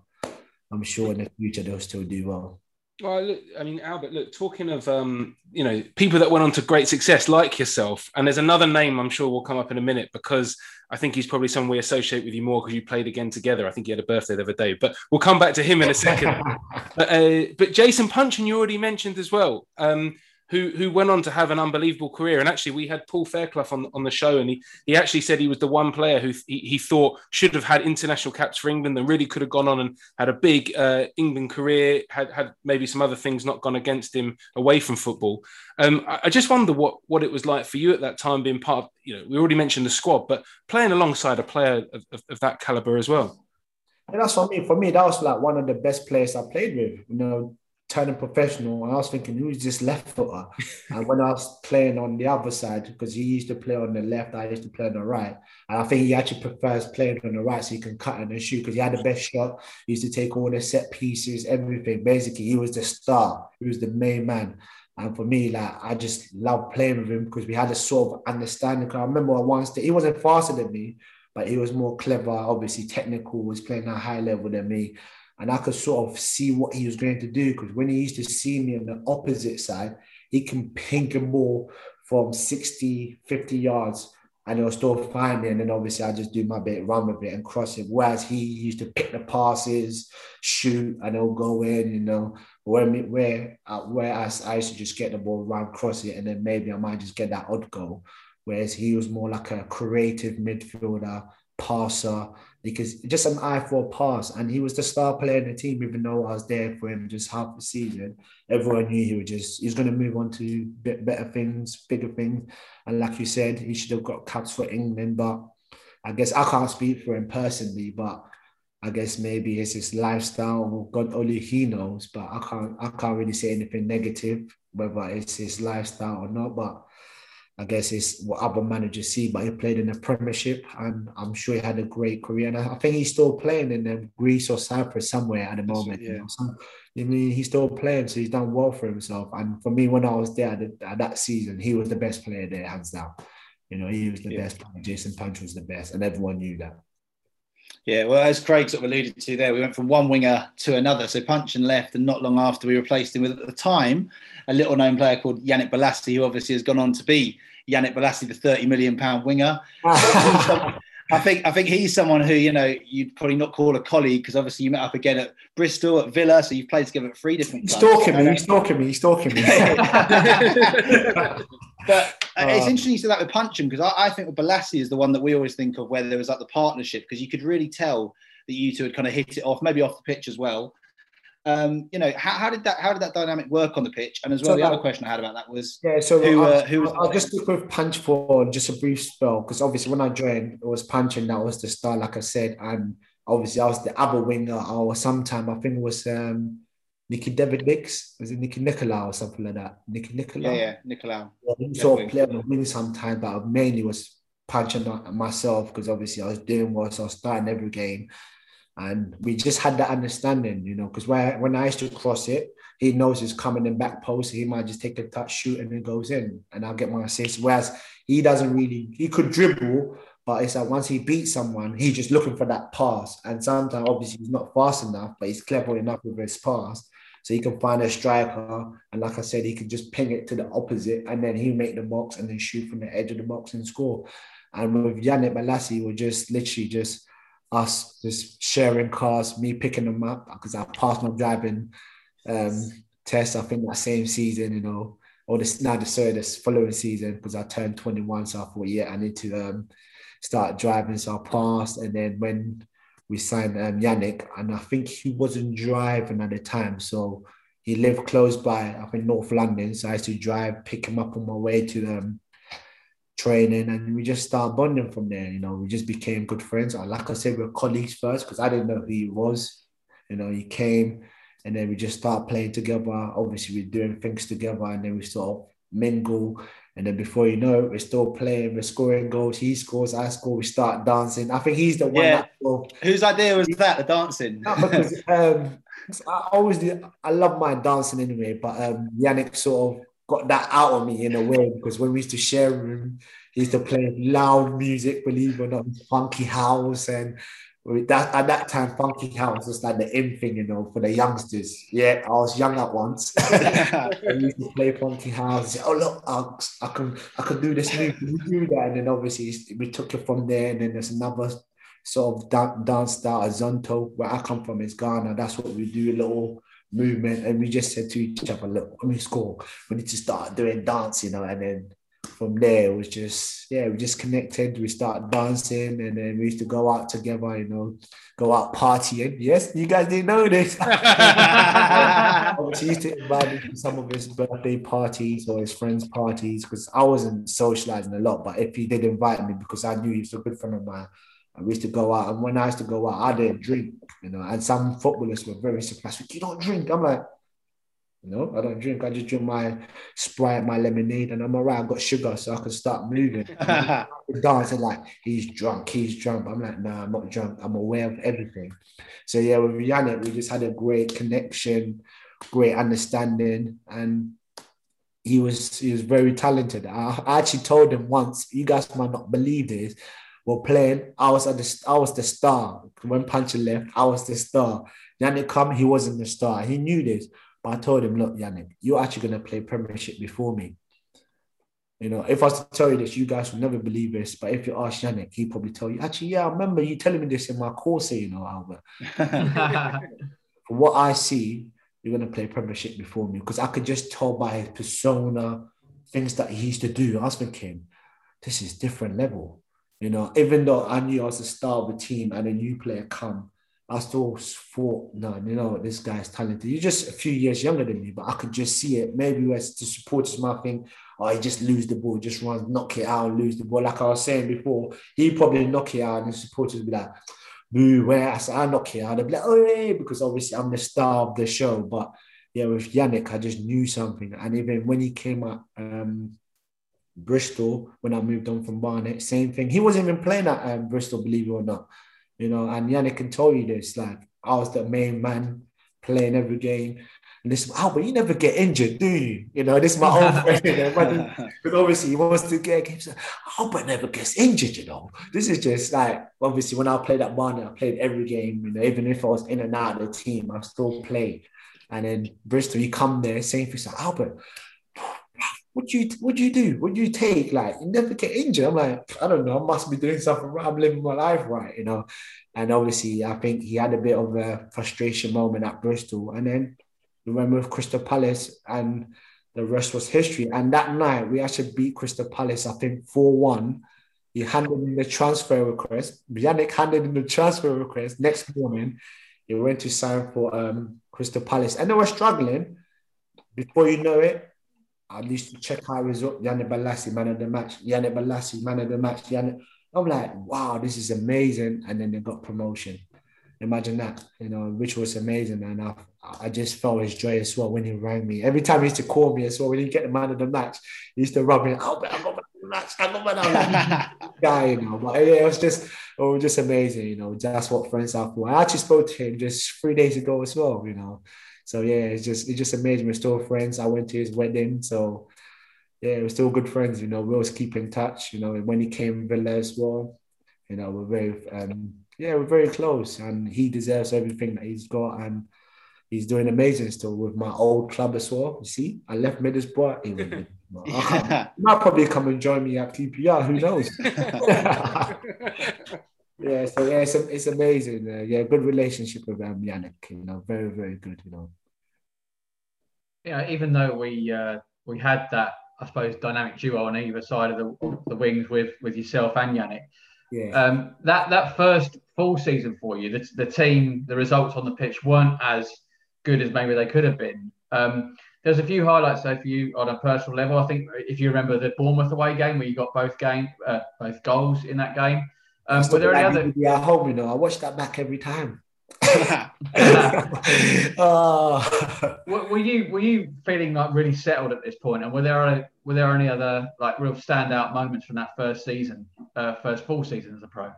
I'm sure in the future they'll still do well. Well, look, I mean, Albert, look, talking of, um, you know, people that went on to great success like yourself, and there's another name I'm sure will come up in a minute because I think he's probably someone we associate with you more because you played again together. I think he had a birthday the other day, but we'll come back to him in a second. but, uh, but Jason Puncheon, you already mentioned as well. Um, who who went on to have an unbelievable career. And actually, we had Paul Fairclough on, on the show, and he, he actually said he was the one player who he, he thought should have had international caps for England and really could have gone on and had a big uh, England career, had, had maybe some other things not gone against him away from football. Um, I, I, just wonder what, what it was like for you at that time being part of, you know, we already mentioned the squad, but playing alongside a player of, of, of that caliber as well. And that's for me. For me, that was like one of the best players I played with. You know, turning professional, and I was thinking, who's this left footer? and when I was playing on the other side, because he used to play on the left, I used to play on the right. And I think he actually prefers playing on the right so he can cut and shoot because he had the best shot. He used to take all the set pieces, everything. Basically, he was the star, he was the main man. And for me, like I just love playing with him because we had a sort of understanding. I remember once he wasn't faster than me, but he was more clever, obviously technical, was playing at a high level than me and I could sort of see what he was going to do because when he used to see me on the opposite side, he can ping a ball from 60, 50 yards and he'll still find me. And then obviously I just do my bit, run with it and cross it. Whereas he used to pick the passes, shoot, and he'll go in, you know. Where where uh, whereas I used to just get the ball, run, cross it, and then maybe I might just get that odd goal. Whereas he was more like a creative midfielder, passer, because just an eye for a pass. And he was the star player in the team, even though I was there for him just half the season. Everyone knew he was just he's going to move on to better things, bigger things. And like you said, he should have got caps for England. But I guess I can't speak for him personally, but I guess maybe it's his lifestyle. God only he knows. But I can't I can't really say anything negative whether it's his lifestyle or not. But I guess it's what other managers see, but he played in the Premiership, and I'm sure he had a great career. And I think he's still playing in um, Greece or Cyprus somewhere at the moment. Yeah. You know? so, I mean, he's still playing, so he's done well for himself. And for me, when I was there at, at that season, he was the best player there, hands down. You know, he was the yeah. best player. Jason Punch was the best, and everyone knew that. Yeah, well, as Craig sort of alluded to there, we went from one winger to another. So Puncheon left, and not long after, we replaced him with, at the time, a little known player called Yannick Bolasie, who obviously has gone on to be Yannick Bolasie, the 30 million pound winger. I think I think he's someone who you know you'd probably not call a colleague because obviously you met up again at Bristol at Villa, so you've played together at three different. He's clubs. stalking me. He's stalking me. He's stalking me. But uh, it's Oh. interesting you said that with Puncheon because I, I think with Bolasie is the one that we always think of where there was like the partnership because you could really tell that you two had kind of hit it off, maybe off the pitch as well. Um, you know, how, how did that how did that dynamic work on the pitch? And as well, So the that- other question I had about that was Yeah, so Who, I'll, uh, who was- I'll just stick with Punch for just a brief spell because obviously when I joined, it was Puncheon that was the star, like I said, and obviously I was the other winger. I was sometime I think it was um, Nicky David Nix, was it Nicky Nicolaou or something like that? Nicky Nicolaou. yeah, yeah, Nicolaou. Yeah, he Left sort wing. of play on wing sometimes, but I mainly was punching on myself because obviously I was doing well, so I was starting every game. And we just had that understanding, you know, because when, when I used to cross it, he knows it's coming in back post. He might just take a touch, shoot, and it goes in, and I'll get my assist. Whereas he doesn't really, he could dribble, but it's like once he beats someone, he's just looking for that pass. And sometimes, obviously, he's not fast enough, but he's clever enough with his pass. So he can find a striker, and like I said, he can just ping it to the opposite, and then he make the box and then shoot from the edge of the box and score. And with Yannick Bolasie, we're just literally just us just sharing cars, me picking them up because I passed my driving um, test. I think that same season, you know, or this now the sorry, this following season because I turned 21, so I thought, yeah, I need to um, start driving. So I passed, and then when we signed um, Yannick, and I think he wasn't driving at the time, so he lived close by, I think North London. So I used to drive, pick him up on my way to um, training, and we just started bonding from there. You know, we just became good friends. Like I said, we were colleagues first because I didn't know who he was. You know, he came, and then we just started playing together. Obviously, we're doing things together, and then we sort of mingle. And then before you know it, we're still playing, we're scoring goals. He scores, I score, we start dancing. I think he's the one Yeah. that Whose idea was that? The dancing. because um, I always do. I love my dancing anyway, but um, Yannick sort of got that out of me in a way because when we used to share a room, he used to play loud music, believe it or not, funky house, and that at that time, funky house was like the in thing, you know, for the youngsters. Yeah, I was young at once. I used to play funky house. Say, oh look, I, I can I can do this move, can do that? And then obviously we took it from there, and then there's another sort of dan- dance style, Azonto, where I come from is Ghana. That's what we do, a little movement. And we just said to each other, look, when we score, we need to start doing dance, you know. And then from there, it was just, yeah, we just connected. We started dancing and then we used to go out together, you know, go out partying. Yes, you guys didn't know this. Obviously, he used to invite me to some of his birthday parties or his friends' parties because I wasn't socializing a lot. But if he did invite me because I knew he was a good friend of mine, we used to go out. And when I used to go out, I didn't drink, you know. And some footballers were very surprised. You don't drink? I'm like, no, I don't drink. I just drink my Sprite, my lemonade, and I'm alright. I've got sugar, so I can start moving. Dancing like he's drunk, he's drunk. I'm like, nah, I'm not drunk. I'm aware of everything. So yeah, with Yannick, we just had a great connection, great understanding, and he was he was very talented. I, I actually told him once, you guys might not believe this. We're playing. I was at the I was the star when Puncheon left. I was the star. Yannick come, he wasn't the star. He knew this, I told him, look, Yannick, you're actually gonna play Premiership before me. You know, if I was to tell you this, you guys would never believe this. But if you ask Yannick, he'd probably tell you, actually, yeah, I remember you telling me this in my course, you know, Albert. What I see, you're going to play Premiership before me because I could just tell by his persona, things that he used to do. I was thinking, this is different level. You know, even though I knew I was the star of the team and a new player come, I still thought, no, you know what, this guy's talented. You're just a few years younger than me, but I could just see it. Maybe as the supporters might think, oh, he just lose the ball, just run, knock it out, lose the ball. Like I was saying before, he probably knock it out, and the supporters would be like, boo, where I said, I knock it out. They'd be like, oh, yeah, because obviously I'm the star of the show. But yeah, with Yannick, I just knew something. And even when he came up, um, Bristol, when I moved on from Barnet, same thing. He wasn't even playing at um, Bristol, believe it or not. You know, and Yannick can tell you this, like, I was the main man playing every game. And this, oh, but you never get injured, do you? You know, this is my own friend. but, obviously, he wants to get games. Oh, but never gets injured, you know. This is just like, obviously, when I played at Barnet, I played every game, you know, even if I was in and out of the team, I still played. And then Bristol, you come there, same thing. Like, oh, Albert, what do you what do you do? What do you take? Like you never get injured. I'm like, I don't know. I must be doing something right. I'm living my life right, you know. And obviously, I think he had a bit of a frustration moment at Bristol. And then with Crystal Palace, and the rest was history. And that night, we actually beat Crystal Palace, I think 4 1. He handed in the transfer request. Yannick handed in the transfer request. Next morning, he went to sign for um, Crystal Palace. And they were struggling. Before you know it, at least to check our result. Yannick Bolasie, man of the match. Yannick Bolasie, man of the match. Yannick. I'm like, wow, this is amazing. And then they got promotion. Imagine that, you know, which was amazing. And I, I just felt his joy as well when he rang me. Every time he used to call me as well, when he get the man of the match, he used to rub me, oh, I got the match, I got man of the match. guy, you know. But yeah, it was just, it was just amazing, you know. That's what friends are for. I actually spoke to him just three days ago as well, you know. So yeah, it's just it's just amazing. We're still friends. I went to his wedding, so yeah, we're still good friends. You know, we always keep in touch. You know, and when he came Villa as well, you know, we're very um, yeah, we're very close, and he deserves everything that he's got, and he's doing amazing still with my old club as well. You see, I left Middlesbrough. He yeah. might probably come and join me at QPR. Who knows? yeah, so yeah, it's, it's amazing. Uh, yeah, good relationship with um, Yannick. You know, very very good. You know. Yeah, even though we uh, we had that, I suppose, dynamic duo on either side of the, the wings with with yourself and Yannick. Yeah. Um, that that first full season for you, the, the team, the results on the pitch weren't as good as maybe they could have been. Um, there's a few highlights though for you on a personal level. I think if you remember the Bournemouth away game where you got both game, uh, both goals in that game. Um, were there any other? Yeah, home. You know, I watch that back every time. oh. were, were you were you feeling like really settled at this point, and were there a, were there any other like real standout moments from that first season, uh, first full season as a pro?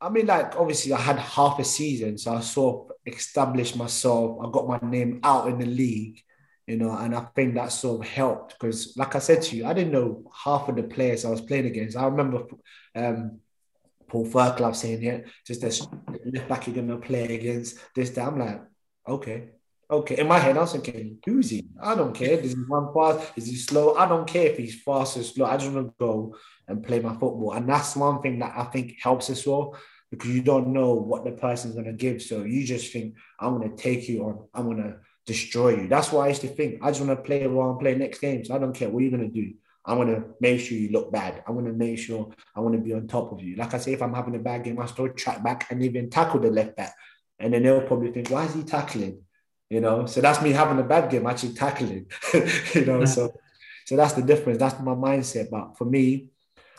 I mean, like obviously, I had half a season, so I sort of established myself. I got my name out in the league, you know, and I think that sort of helped because, like I said to you, I didn't know half of the players I was playing against. I remember um, Paul Fairclough saying, it. just this left back you're gonna play against this." That I'm like, okay, okay. In my head, I was thinking, who's he? I don't care. Does he run fast? Is he slow? I don't care if he's fast or slow. I just want to go and play my football, and that's one thing that I think helps as well because you don't know what the person's gonna give. So you just think, I'm gonna take you on. I'm gonna destroy you. That's why I used to think. I just want to play well and play next game. So I don't care what you're gonna do. I want to make sure you look bad. I want to make sure I want to be on top of you. Like I say, if I'm having a bad game, I still track back and even tackle the left back. And then they'll probably think, why is he tackling? You know, so that's me having a bad game, actually tackling. you know, yeah. so so that's the difference. That's my mindset. But for me,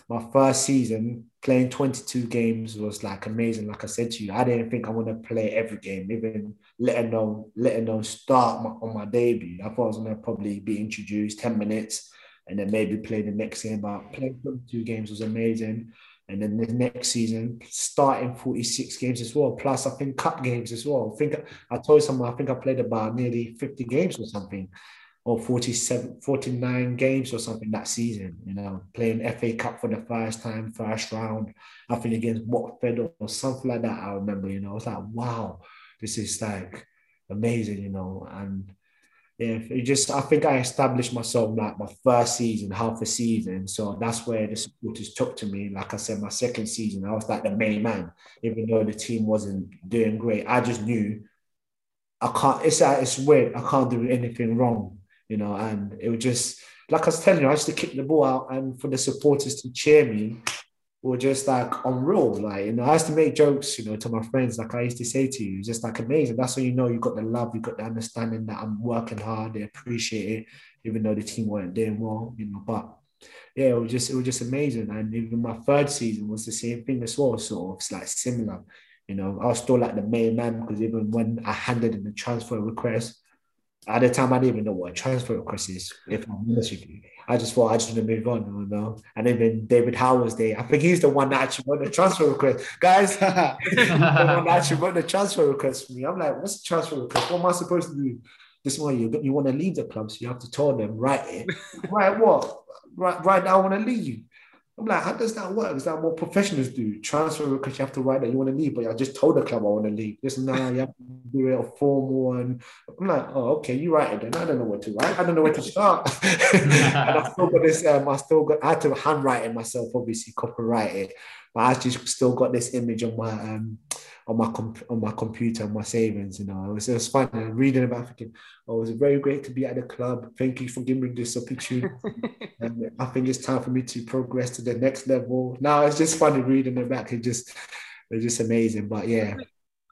my first season playing 22 games was like amazing. Like I said to you, I didn't think I want to play every game, even let alone let alone start my, on my debut. I thought I was gonna probably be introduced 10 minutes and then maybe play the next game. But playing 22 games was amazing. And then the next season, starting 46 games as well, plus I think cup games as well. I think I told someone I think I played about nearly 50 games or something, or 47, 49 games or something that season, you know, playing FA Cup for the first time, first round, I think against Watford or something like that. I remember, you know, I was like, wow, this is like amazing, you know, and yeah, it just I think I established myself like my first season, half a season. So that's where the supporters took to me. Like I said, my second season, I was like the main man, even though the team wasn't doing great. I just knew I can't. It's uh, it's weird. I can't do anything wrong, you know. And it was just like I was telling you, I used to kick the ball out, and for the supporters to cheer me were just like unreal. Like, you know, I used to make jokes, you know, to my friends, like I used to say to you, just like amazing. That's when you know you got the love, you got the understanding that I'm working hard, they appreciate it, even though the team weren't doing well, you know. But yeah, it was just it was just amazing. And even my third season was the same thing as well, sort of it's like similar. You know, I was still like the main man because even when I handed in the transfer request, at the time I didn't even know what a transfer request is, if I'm honest with you. I just thought I just want to move on, you know. And even David Howe was there. I think he's the one that actually wrote the transfer request. Guys, the one that actually wrote the transfer request for me. I'm like, what's the transfer request? What am I supposed to do? this is why you you want to leave the club, so you have to tell them, right? right what? Right, right now I want to leave. I'm like, how does that work? Is that what professionals do? Transfer because you have to write that you want to leave, but I just told the club I want to leave. This now you have to do it a formal and I'm like, oh, okay, you write it then. I don't know what to write. I don't know where to start. and I still got this, um, I still got I had to handwrite it myself, obviously, copyright it. But I just still got this image on my um on my comp- on my computer, on my savings. You know, it was, it was fun. And reading about thinking, oh, it was very great to be at the club. Thank you for giving me this opportunity. and I think it's time for me to progress to the next level. Now it's just funny reading it back. It just it's just amazing. But yeah.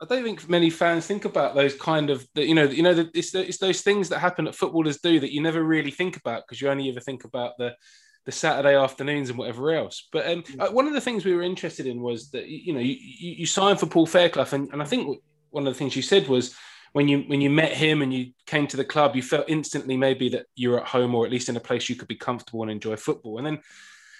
I don't think many fans think about those kind of, that you know, you know, it's, it's those things that happen that footballers do that you never really think about because you only ever think about the the Saturday afternoons and whatever else. But um, uh, one of the things we were interested in was that you know you, you, you signed for Paul Fairclough, and, and I think one of the things you said was when you when you met him and you came to the club, you felt instantly maybe that you're at home or at least in a place you could be comfortable and enjoy football. And then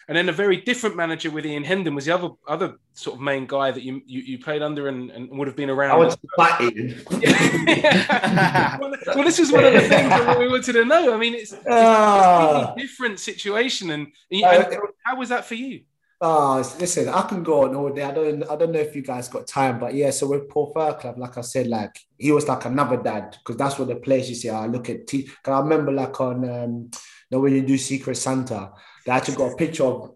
and then a very different manager with Ian Hendon was the other other sort of main guy that you you, you played under and, and would have been around. I was fighting. well, well, this is one of the things that we wanted to know. I mean, it's, it's a completely ah. different situation, and, and, and how was that for you? Oh, listen, I can go on all day. I don't, I don't know if you guys got time, but yeah. So with Paul Fairclough, like I said, like he was like another dad because that's what the players you see. I look at. T- I remember like on, um, know, when you do Secret Santa, they actually got a picture of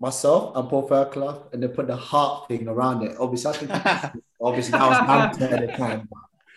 myself and Paul Fairclough, and they put the heart thing around it. Obviously, I think obviously that was banter at the time.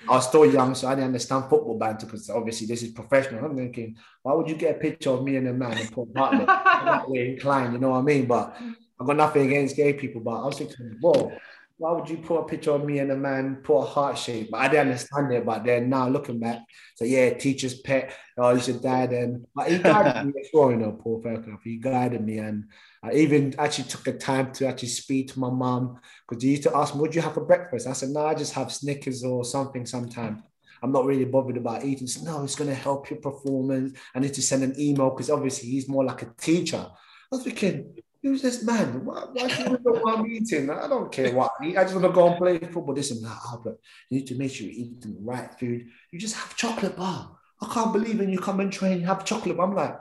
I was still young, so I didn't understand football banter because obviously this is professional. I'm thinking, why would you get a picture of me and a man and Paul Bartlett? way inclined, you know what I mean? But I've got nothing against gay people, but I was thinking, whoa, why would you put a picture of me and a man, put a heart shape? But I didn't understand it. But then now looking back, so yeah, teacher's pet, oh, he's your dad. And but he guided me you know, Paul Fairclough. He guided me. And I even actually took the time to actually speak to my mom because he used to ask me, Would you have for breakfast? I said, No, I just have Snickers or something sometimes. I'm not really bothered about eating. Said, no, it's going to help your performance. I need to send an email because obviously he's more like a teacher. I was thinking, Who's this man? Why, why do you know what I'm eating? I don't care what I eat. I just want to go and play football. This and that. But you need to make sure you're eating the right food. You just have chocolate bar. I can't believe when you come and train, have chocolate. I'm like,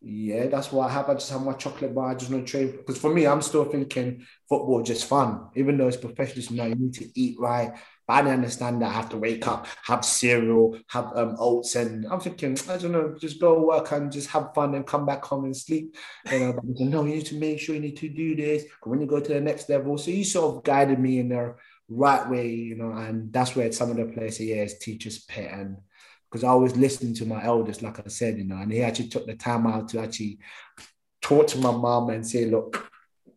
yeah, that's what I have. I just have my chocolate bar. I just want to train. Because for me, I'm still thinking football just fun. Even though it's professional, now you need to eat right. But I didn't understand that I have to wake up, have cereal, have um, oats, and I'm thinking, I don't know, just go work and just have fun and come back home and sleep. You know, but no, you need to make sure you need to do this when you go to the next level. So you sort of guided me in the right way, you know, and that's where some of the places, yeah, is teachers' pet and because I always listened to my elders, like I said, you know, and he actually took the time out to actually talk to my mom and say, look,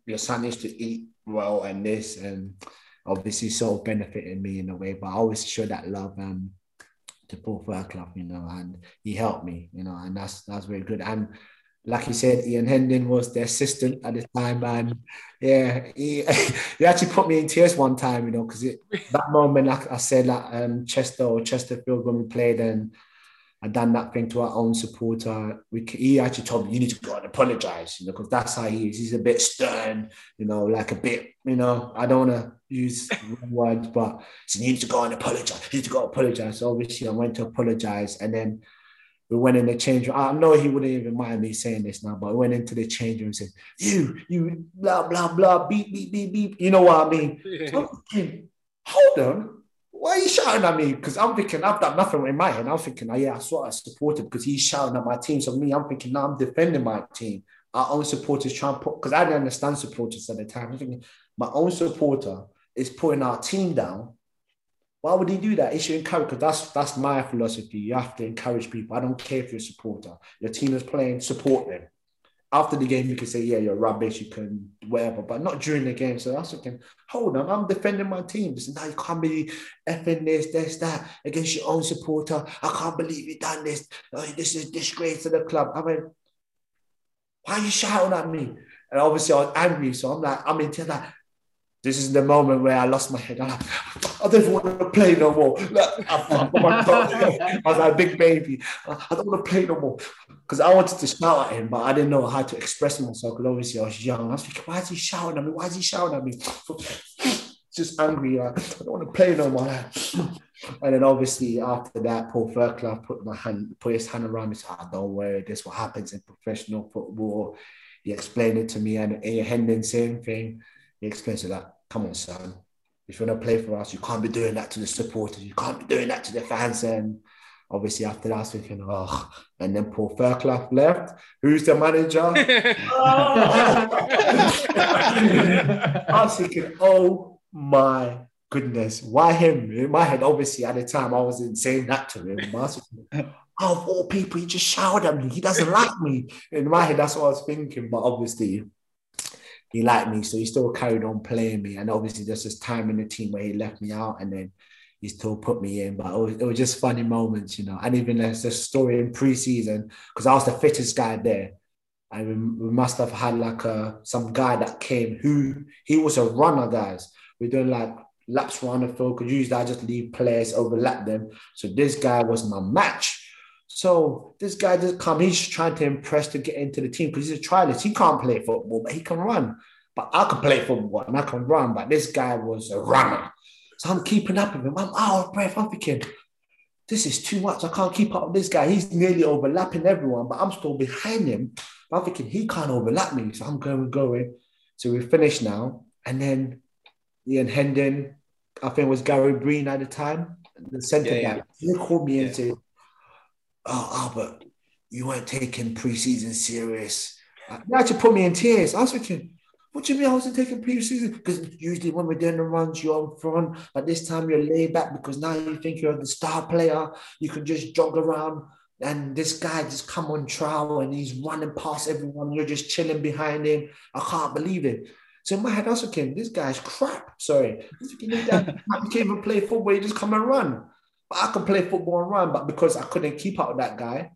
your son needs to eat well and this and obviously sort of benefited me in a way, but I always show that love um, to Paul Fairclough, you know, and he helped me, you know, and that's that's very good. And like you said, Ian Hendon was the assistant at the time, and yeah, he, he actually put me in tears one time, you know, because that moment, like I said, like um, Chester or Chesterfield when we played, and I done that thing to our own supporter. We, he actually told me, you need to go and apologize, you know, because that's how he is. He's a bit stern, you know, like a bit, you know, I don't want to use words, but so you need to go and apologize. You need to go apologize. So obviously, I went to apologize. And then we went in the change room. I know he wouldn't even mind me saying this now, but we went into the change room and said, You, you, blah, blah, blah, beep, beep, beep, beep. You know what I mean? Thinking, hold on why are you shouting at me? Because I'm thinking I've done nothing in my head. I'm thinking, oh, yeah, I saw I supported because he's shouting at my team. So me, I'm thinking, now I'm defending my team. Our own supporters trying to put because I didn't understand supporters at the time. I'm thinking my own supporter is putting our team down. Why would he do that? He should encourage because that's that's my philosophy. You have to encourage people. I don't care if you're a supporter. Your team is playing, support them after the game, you can say, yeah, you're rubbish, you can whatever, but not during the game. So that's thinking, hold on, I'm defending my team. This now you can't be effing this, this, that against your own supporter. I can't believe you done this. Oh, this is disgrace to the club. I mean, why are you shouting at me? And obviously I was angry. So I'm like, I'm into that this is the moment where I lost my head. I, I don't want to play no more. I, I, was like a big baby. I don't want to play no more. Because I wanted to shout at him, but I didn't know how to express myself because obviously I was young. I was thinking, why is he shouting at me? Why is he shouting at me? Just angry. Like, I don't want to play no more. And then obviously after that, Paul Fairclough put my hand, put his hand around me. Said, oh, "Don't worry, this is what happens in professional football." He explained it to me, and Ian Hendon, same thing. He explained to that, "Come on, son, if you want to play for us, you can't be doing that to the supporters. You can't be doing that to the fans." And obviously after that, I was thinking, "Oh." And then Paul Fairclough left. Who's the manager? I was thinking, "Oh my goodness, why him? In my head, obviously, at the time, I wasn't saying that to him. But I was thinking, oh, of all people, he just shouted at me. He doesn't like me. In my head, that's what I was thinking. But obviously, he liked me, so he still carried on playing me. And obviously, there's this time in the team where he left me out, and then he still put me in. But it was, it was just funny moments, you know. And even there's a story in preseason because I was the fittest guy there. And we, we must have had like a some guy that came who he was a runner, guys. We're doing like laps around the field because usually I just leave players overlap them. So this guy was my match. So this guy just come, he's trying to impress to get into the team because he's a trialist. He can't play football, but he can run. But I can play football and I can run. But this guy was a runner. So I'm keeping up with him. I'm oh, out of breath. I'm thinking, this is too much. I can't keep up with this guy. He's nearly overlapping everyone, but I'm still behind him. I'm thinking he can't overlap me. So I'm going, going. So we finished now. And then Ian Hendon, I think it was Gary Breen at the time, the centre Yeah, back. He called me Yeah. and said, Oh, Albert, you weren't taking preseason serious. They actually put me in tears. I was thinking, what do you mean I wasn't taking preseason? Because usually when we're doing the runs, you're on front, but this time you're laid back because now you think you're the star player. You can just jog around. And this guy just come on trial and he's running past everyone. You're just chilling behind him. I can't believe it. So in my head, I was thinking, this guy's crap. Sorry. I was thinking, this guy can't even play football. He just come and run. I could play football and run. But because I couldn't keep up with that guy,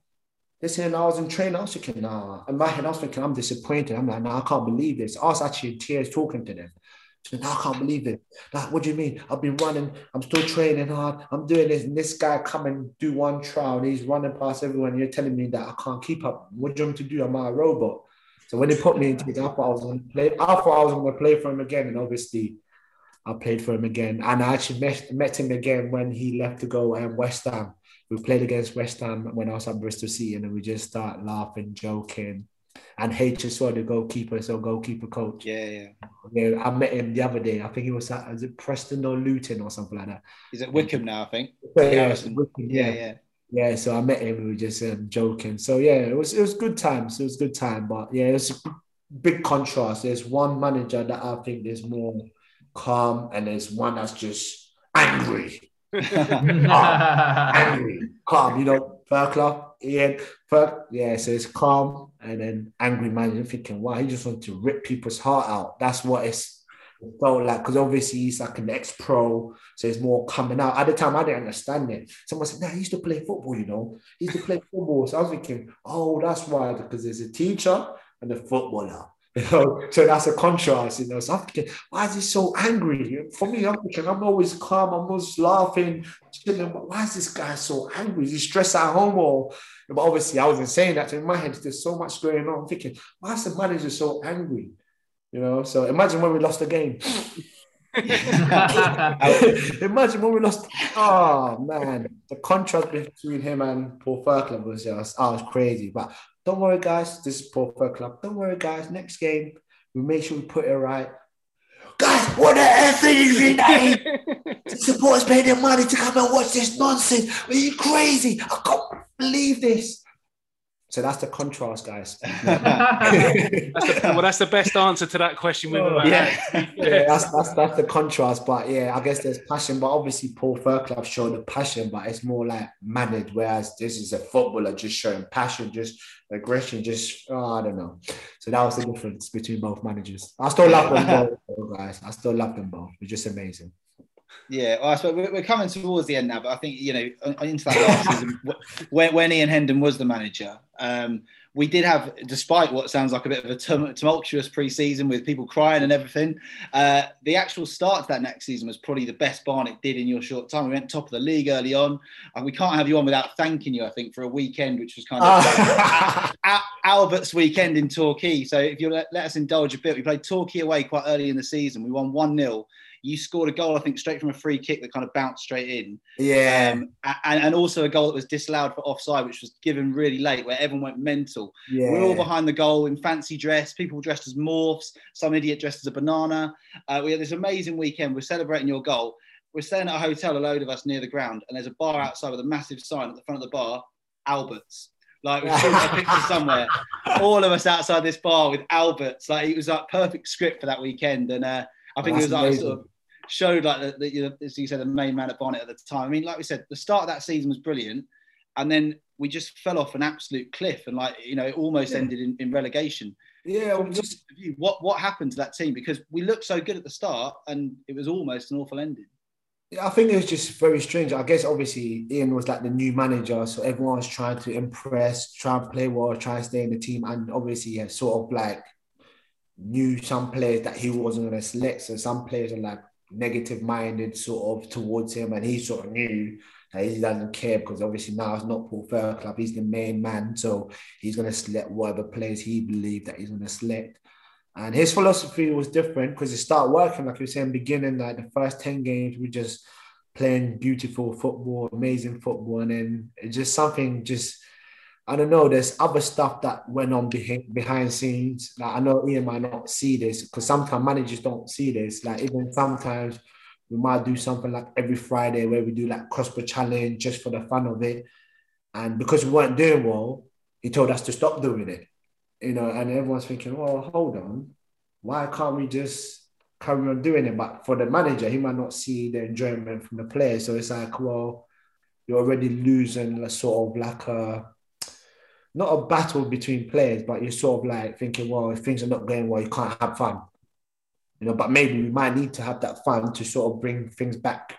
they saying I was in training. I was thinking, nah. In my head, I was thinking, I'm disappointed. I'm like, nah, I can't believe this. I was actually in tears talking to them. So nah, I can't believe it. Like, what do you mean? I've been running. I'm still training hard. I'm doing this. And this guy come and do one trial. And he's running past everyone. And you're telling me that I can't keep up. What do you want to do? Am I a robot? So when they put me into it, I I was to play. I thought I was going to play for him again. And obviously, I played for him again. And I actually met, met him again when he left to go um, West Ham. We played against West Ham when I was at Bristol City, and we just start laughing, joking. And H as well, the goalkeeper, so goalkeeper coach. Yeah, yeah. Yeah, I met him the other day. I think he was at is it Preston or Luton or something like that. He's at Wycombe now, I think. Yeah. Wycombe, Yeah, yeah. yeah. Yeah, so I met him. We were just um, joking. So yeah, it was it was good times. It was good time, but yeah, it's a big contrast. There's one manager that I think there's more calm, and there's one that's just angry, angry, calm. You know, Fairclough, Ian, Fair, yeah. So it's calm, and then angry manager thinking, wow, he just wants to rip people's heart out. That's what it's it felt like because obviously he's like an ex-pro, so it's more coming out. At the time, I didn't understand it. Someone said, "Nah, he used to play football, you know. He used to play football." So I was thinking, "Oh, that's why," because there's a teacher and a footballer. You know, so that's a contrast, you know. So I'm thinking, why is he so angry? For me, thinking, I'm always calm, I'm always laughing, chilling. But why is this guy so angry? Is he stressed at home or? But obviously, I wasn't saying that. So in my head, there's so much going on. I'm thinking, why is the manager so angry? You know, so imagine when we lost the game. imagine when we lost. Oh man, the contrast between him and Paul Fairclough was just, oh, was crazy. But don't worry, guys. This is Paul Fairclough. Don't worry, guys. Next game, we make sure we put it right. Guys, what the F is it? The supporters paying their money to come and watch this nonsense. Are you crazy? I can't believe this. So that's the contrast, guys. That's the, well, that's the best answer to that question we've ever Yeah. had. yeah, that's that's that's the contrast. But yeah, I guess there's passion. But obviously, Paul Fairclough showed the passion, but it's more like managed. Whereas this is a footballer just showing passion, just aggression, just oh, I don't know. So that was the difference between both managers. I still love them both, guys. I still love them both. They're just amazing. Yeah, well, I suppose we're coming towards the end now, but I think you know into that last season when, when Ian Hendon was the manager, um, we did have, despite what sounds like a bit of a tumultuous pre-season with people crying and everything, uh, the actual start to that next season was probably the best Barnet did in your short time. We went top of the league early on, and we can't have you on without thanking you. I think for a weekend which was kind of Al- Albert's weekend in Torquay. So if you let, let us indulge a bit, we played Torquay away quite early in the season. We won 1 0. You scored a goal, I think, straight from a free kick that kind of bounced straight in. Yeah, Um, and, and also a goal that was disallowed for offside, which was given really late, where everyone went mental. yeah. We're all behind the goal in fancy dress, people dressed as morphs, some idiot dressed as a banana. Uh, we had this amazing weekend. We're celebrating your goal. We're staying at a hotel, a load of us near the ground, and there's a bar outside with a massive sign at the front of the bar, Alberts. Like we've seen a picture somewhere. All of us outside this bar with Alberts. Like it was like perfect script for that weekend. And uh, I think it was That's like amazing. sort of showed like the, the, know, as you said, the main man at Barnet at the time. I mean, like we said, the start of that season was brilliant, and then we just fell off an absolute cliff, and like you know, it almost Yeah. ended in, in relegation. yeah, just what what happened to that team? Because we looked so good at the start, and it was almost an awful ending. Yeah, I think it was just very strange. I guess obviously Ian was like the new manager, so everyone was trying to impress, try and play well, try and stay in the team, and obviously yeah, sort of like knew some players that he wasn't going to select. So some players are like negative minded sort of towards him, and he sort of knew that he doesn't care because obviously now it's not Paul Fairclough, he's the main man, so he's going to select whatever players he believed that he's going to select. And his philosophy was different because it started working, like you were saying, beginning like the first 10 games, we just playing beautiful football, amazing football. And then it's just something just I don't know, there's other stuff that went on behind behind scenes. Like I know Ian might not see this because sometimes managers don't see this. Like even sometimes we might do something like every Friday where we do like crossbar challenge just for the fun of it. And because we weren't doing well, he told us to stop doing it you know, and everyone's thinking, well, hold on, why can't we just carry on doing it? But for the manager, he might not see the enjoyment from the players. So it's like, well, you're already losing a sort of like a not a battle between players, but you're sort of like thinking, well, if things are not going well, you can't have fun. You know, but maybe we might need to have that fun to sort of bring things back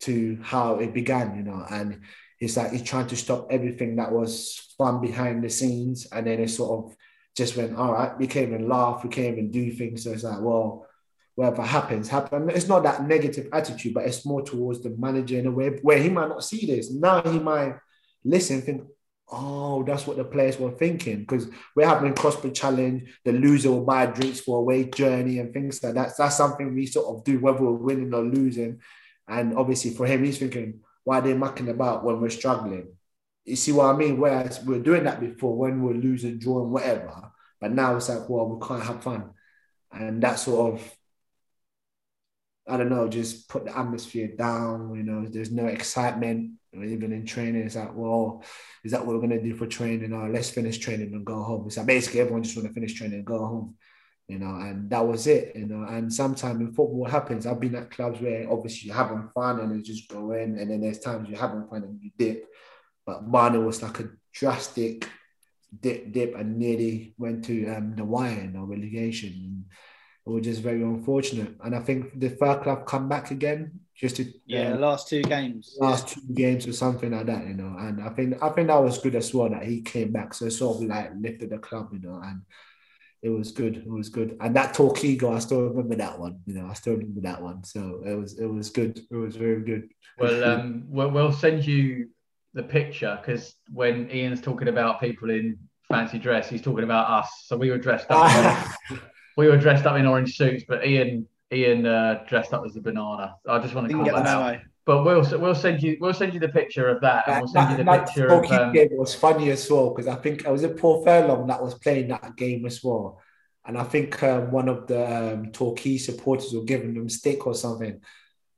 to how it began, you know, and it's like he's trying to stop everything that was fun behind the scenes, and then it sort of just went, all right, we can't even laugh, we can't even do things. So it's like, well, whatever happens, happen. It's not that negative attitude, but it's more towards the manager in a way where he might not see this. Now he might listen, think, oh, that's what the players were thinking. Because we're having crossbar challenge, the loser will buy drinks for away journey and things like that. That's something we sort of do, whether we're winning or losing. And obviously for him, he's thinking, why are they mucking about when we're struggling? You see what I mean? Whereas we're doing that before when we're losing, drawing, whatever. But now it's like, well, we can't have fun. And that sort of, I don't know, just put the atmosphere down. You know, there's no excitement. Even in training, it's like, well, is that what we're going to do for training? Or let's finish training and go home. It's like basically everyone just want to finish training and go home. You know, and that was it, you know. And sometimes in football happens. I've been at clubs where obviously you're having fun and you just go in, and then there's times you're having fun and you dip. But mine was like a drastic dip, dip, and nearly went to um, the wire in the relegation. And it was just very unfortunate. And I think the Fairclough come back again just to Yeah, um, last two games. last two games or something like that, you know. And I think I think that was good as well that he came back. So it sort of like lifted the club, you know, and it was good. It was good. And that Torquay goal, I still remember that one. You know, I still remember that one. So it was it was good. It was very good. Well, um, we'll, we'll send you the picture because when Ian's talking about people in fancy dress, he's talking about us. So we were dressed up. we were dressed up in orange suits, but Ian Ian uh, dressed up as a banana. I just want to call that out. memo. But we'll we'll send you we'll send you the picture of that, and That, we'll send you the that picture of. Um, game was funny as well because I think it was a Paul Furlong that was playing that game as well. And I think um, one of the um, Torquay supporters were giving him stick or something.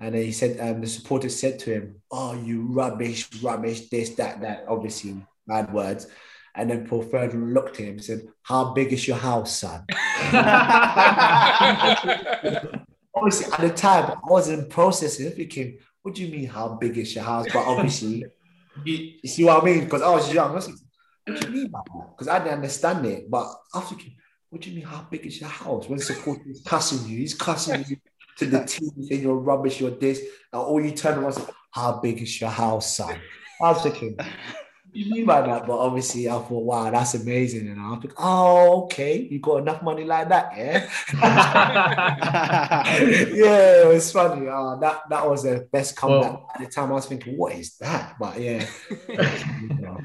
And he said, um, the supporter said to him, Oh, you rubbish, rubbish, this, that, that, obviously bad words. And then Paul Furlong looked at him and said, How big is your house, son? obviously, at the time, I wasn't processing, thinking, What do you mean, how big is your house? But obviously, you, you see what I mean? Because I was young. I was like, What do you mean by that? Because I didn't understand it. But I was thinking, What do you mean, how big is your house? When supporter is cussing you, he's cussing you to the team, saying you're rubbish, you're this. And all you turn around and How big is your house, son? I was thinking, what do you mean by that? But obviously, I thought, wow, that's amazing. And I was like, oh, okay, you got enough money like that, yeah? yeah, it was funny. Uh, that that was the best comeback. Well- At the time, I was thinking, what is that? But yeah.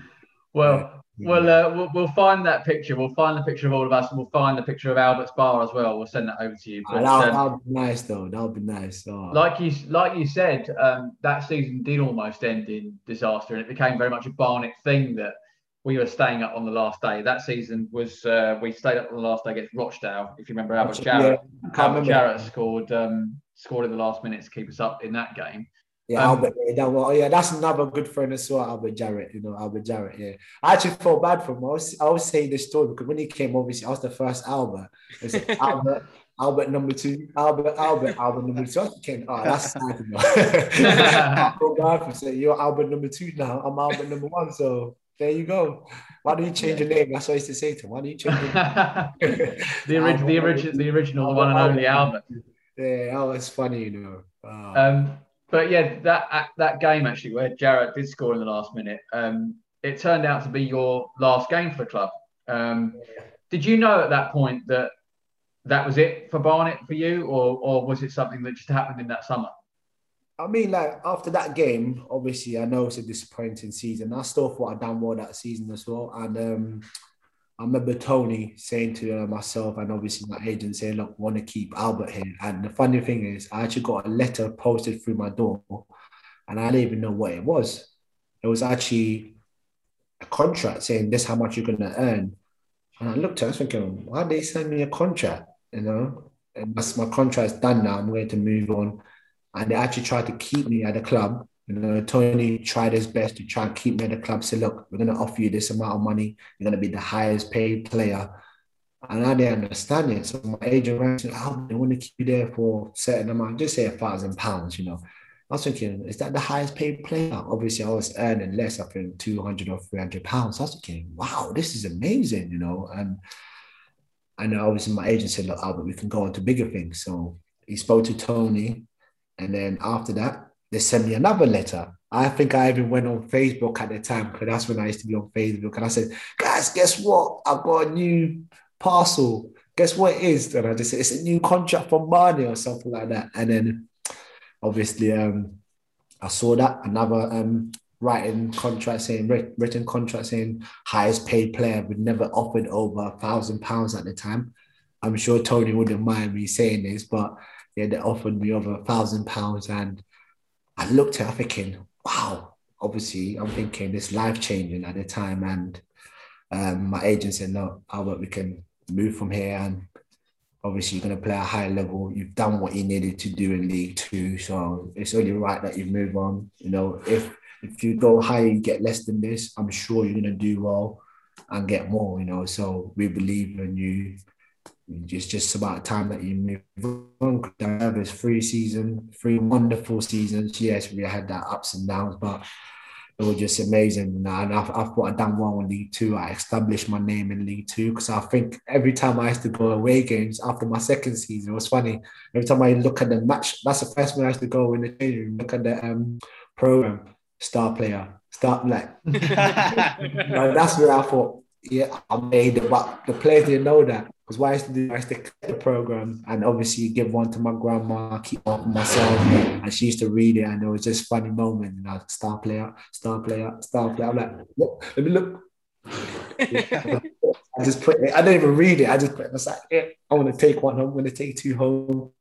Well, Well, uh, we'll we'll find that picture. We'll find the picture of all of us, and we'll find the picture of Albert's bar as well. We'll send that over to you. Ah, But, that, um, would be nice though. That'll be nice. Oh. like you like you said, um, that season did almost end in disaster, and it became very much a Barnet thing that we were staying up on the last day. That season was uh, we stayed up on the last day against Rochdale. If you remember, Albert Yeah, Jarrett, can't Albert. Jarrett scored um, scored in the last minute to keep us up in that game. Yeah, Um, Albert. Yeah, that, well, yeah, that's another good friend as well, Albert Jarrett. You know, Albert Jarrett. Yeah, I actually felt bad for him. I was, I was saying this story because when he came, obviously, I was the first Albert. It's Albert, Albert number two, Albert, Albert, Albert number two. I thinking, oh, that's sad. I feel bad for saying you're Albert number two now. I'm Albert number one. So there you go. Why don't you change your name? That's what I used to say to him. Why don't you change your name? the original, the original, the original, the one and only Albert. Yeah, oh, it's funny, you know. Oh. Um, but yeah, that that game actually where Jarrett did score in the last minute, um, it turned out to be your last game for the club. Um, did you know at that point that that was it for Barnet for you, or or was it something that just happened in that summer? I mean, like after that game, obviously, I know it's a disappointing season. I still thought I'd done well that season as well. And um, I remember Tony saying to myself and obviously my agent saying, "Look, want to keep Albert here." And the funny thing is, I actually got a letter posted through my door, and I didn't even know what it was. It was actually a contract saying this is how much you're going to earn. And I looked at it, I was thinking, why did they send me a contract? You know, and that's my contract's done now. I'm going to move on and they actually tried to keep me at the club. You know, Tony tried his best to try and keep me at the club. Say, look, we're going to offer you this amount of money. You're going to be the highest paid player. And I didn't understand it. So my agent to, oh, they want to keep you there for a certain amount, just say a thousand pounds, you know. I was thinking, is that the highest paid player? Obviously, I was earning less, I think 200 or 300 pounds. I was thinking, wow, this is amazing, you know. And and obviously, my agent said, look, Albert, we can go on to bigger things. So he spoke to Tony. And then after that, they sent me another letter. I think I even went on Facebook at the time because that's when I used to be on Facebook. And I said, guys, guess what? I've got a new parcel. Guess what it is? And I just said, it's a new contract from Barnet or something like that. And then obviously, um, I saw that another um, writing contract saying written contract saying highest paid player would never offered over a thousand pounds at the time. I'm sure Tony wouldn't mind me saying this, but yeah, they offered me over a thousand pounds, and I looked at it thinking, wow. Obviously, I'm thinking this life changing at the time, and um, my agent said, no, Albert, we can move from here, and obviously you're going to play a high level. You've done what you needed to do in League Two, so it's only right that you move on. You know, if if you go higher, you get less than this. I'm sure you're going to do well and get more. You know, so we believe in you. It's just about time that you move on. It's three season, three wonderful seasons. Yes, we had that ups and downs, but it was just amazing. And I, I thought I'd done well in League Two. I established my name in League Two because I think every time I used to go away games after my second season, it was funny. Every time I look at the match, that's the first one I used to go in the changing room, look at the um, program, star player, start like. that's where I thought, yeah, I made it. But the players didn't know that. Because what I used to do, I used to cut the program and obviously give one to my grandma, keep one for myself. And she used to read it, and it was just funny moment. And I was star player, star player, star player. I'm like, look, let me look. I just put it, I didn't even read it. I just put it, I was like, yeah, I want to take one home, I'm going to take two home.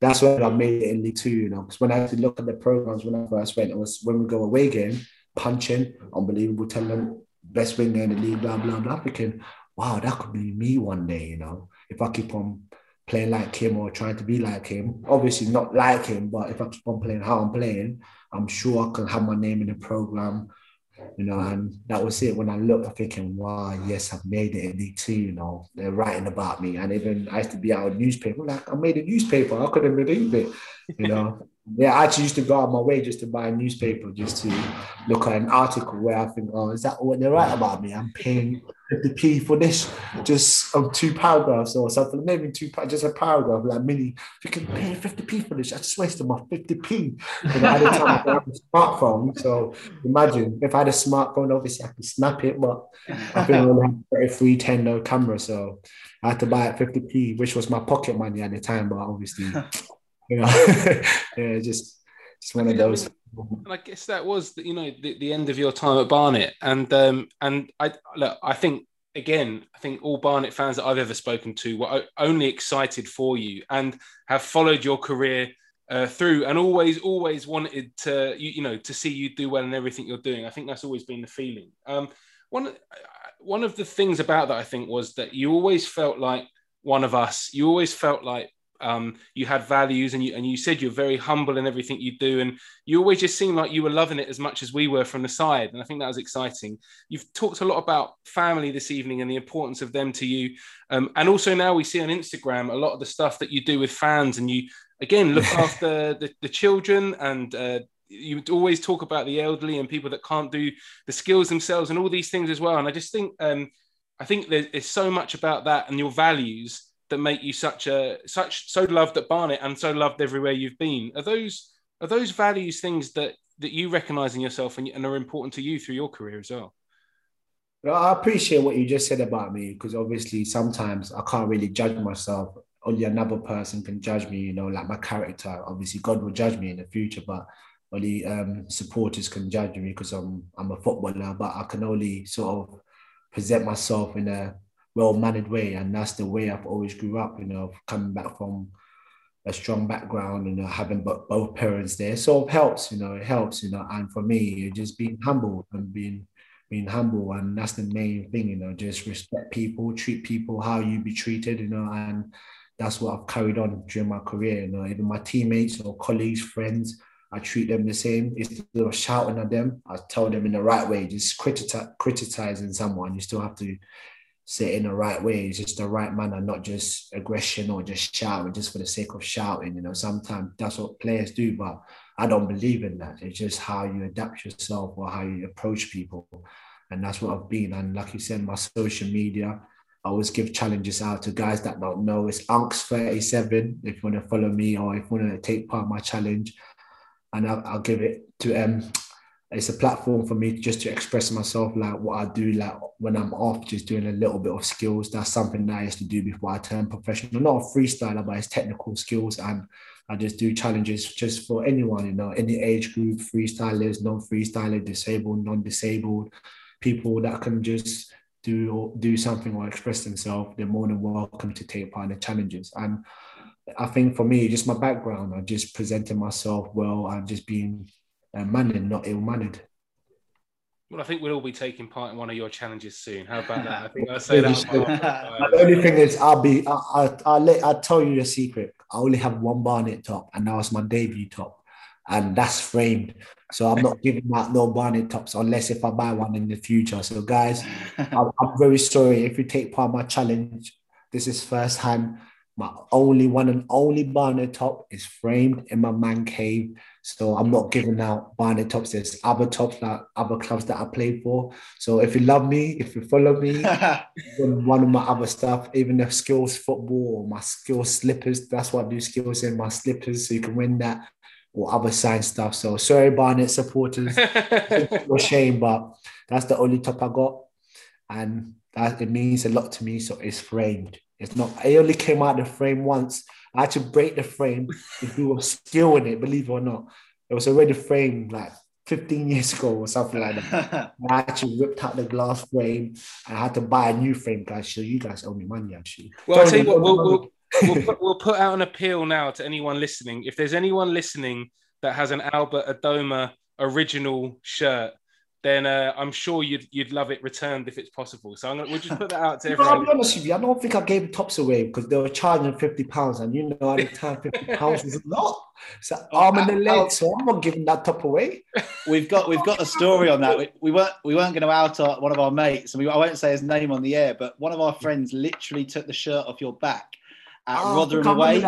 That's when I made it in League Two, you know. Because when I had to look at the programs when I first went, it was when we go away game, Puncheon, unbelievable talent, best winger in the league, blah, blah, blah. Thinking, wow, that could be me one day, you know, if I keep on playing like him or trying to be like him. Obviously, not like him, but if I keep on playing how I'm playing, I'm sure I can have my name in the program, you know. And that was it. When I looked, I'm thinking, wow, yes, I've made it in Two, you know, they're writing about me. And even I used to be out of newspaper, like, I made a newspaper, I couldn't believe it, you know. Yeah, I actually used to go out my way just to buy a newspaper, just to look at an article where I think, oh, is that what they write about me? I'm paying 50p for this, just of two paragraphs or something, maybe two, just a paragraph, like mini. If You can pay 50p for this. I just wasted my 50p. You know, at the time, I didn't a smartphone. So imagine if I had a smartphone, obviously I could snap it, but I think I only had a free 10 no camera. So I had to buy it 50p, which was my pocket money at the time, but obviously, you know, yeah, just, just one of those. And I guess that was you know the, the end of your time at Barnet, and um, and I look, I think again, I think all Barnet fans that I've ever spoken to were only excited for you and have followed your career uh, through and always always wanted to you, you, know to see you do well in everything you're doing. I think that's always been the feeling. Um, one one of the things about that I think was that you always felt like one of us. You always felt like um, you had values and you and you said you're very humble in everything you do. And you always just seemed like you were loving it as much as we were from the side. And i think that was exciting. You've talked a lot about family this evening and the importance of them to you. Um, and also now we see on instagram a lot of the stuff that you do with fans and you again look after the, the children and uh, you always talk about the elderly and people that can't do the skills themselves and all these things as well. And i just think um, i think there's, there's so much about that and your values that make you such a such so loved at Barnet and so loved everywhere you've been. Are those are those values things that that you recognise in yourself and, and are important to you through your career as well? I appreciate what you just said about me because obviously sometimes I can't really judge myself. Only another person can judge me, you know, like my character. Obviously, God will judge me in the future, but only um, supporters can judge me because I'm I'm a footballer. But I can only sort of present myself in a well mannered way, and that's the way I've always grew up. You know, coming back from a strong background, you know, having both parents there, so it helps. You know, it helps. You know, and for me, just being humble and being being humble, and that's the main thing. You know, just respect people, treat people how you be treated. You know, and that's what I've carried on during my career. You know, even my teammates or colleagues, friends. I treat them the same. Instead of shouting at them, I tell them in the right way. Just criti- criticizing someone, you still have to say it in the right way. It's just the right manner, not just aggression or just shouting just for the sake of shouting. You know, sometimes that's what players do, but I don't believe in that. It's just how you adapt yourself or how you approach people. And that's what I've been. And like you said, my social media, I always give challenges out to guys that don't know. It's Unks37 if you want to follow me or if you want to take part of my challenge. And I'll, I'll give it to um, it's a platform for me just to express myself like what I do like when I'm off just doing a little bit of skills. That's something that I used to do before I turned professional. Not a freestyler but it's technical skills. And I just do challenges just for anyone you know any age group freestylers non-freestyler disabled non-disabled people that can just do do something or express themselves they're more than welcome to take part in the challenges. And I think for me just my background I just presenting myself well. And just being uh, mannered, not ill mannered. Well, I think we'll all be taking part in one of your challenges soon. How about that? I think I'll say that. the only thing is, I'll be, I, I, I'll, let, I'll tell you a secret. I only have one Barnet top, and that was my debut top, and that's framed. So I'm not giving out no Barnet tops unless if I buy one in the future. So guys, I'm, I'm very sorry if you take part in my challenge. This is first time. My only one and only Barnet top is framed in my man cave. So I'm not giving out Barnet tops. There's other tops that other clubs that I played for. So if you love me, if you follow me, one of my other stuff, even the skills football or my skills slippers, that's what I do skills in my slippers. So you can win that or other sign stuff. So sorry, Barnet supporters, no shame, but that's the only top I got. And that it means a lot to me. So it's framed. It's not, I only came out of the frame once I had to break the frame to do a skill in it, believe it or not. It was already framed like 15 years ago or something like that. I actually ripped out the glass frame. I had to buy a new frame, guys. So you guys owe me money, actually. Well, I'll tell you what, we'll, we'll, we'll, put, we'll put out an appeal now to anyone listening. If there's anyone listening that has an Albert Adomah original shirt then uh, I'm sure you'd you'd love it returned if it's possible. So I'm gonna, we'll just put that out to everyone. I'll be honest with you, I don't think I gave tops away because they were charging fifty pounds, and you know at the time fifty pounds is a lot. So oh, arm and the leg, so I'm not giving that top away. We've got we've got a story on that. We, we weren't we weren't going to out our, one of our mates, and we, I won't say his name on the air, but one of our friends literally took the shirt off your back at oh, Rotherham away,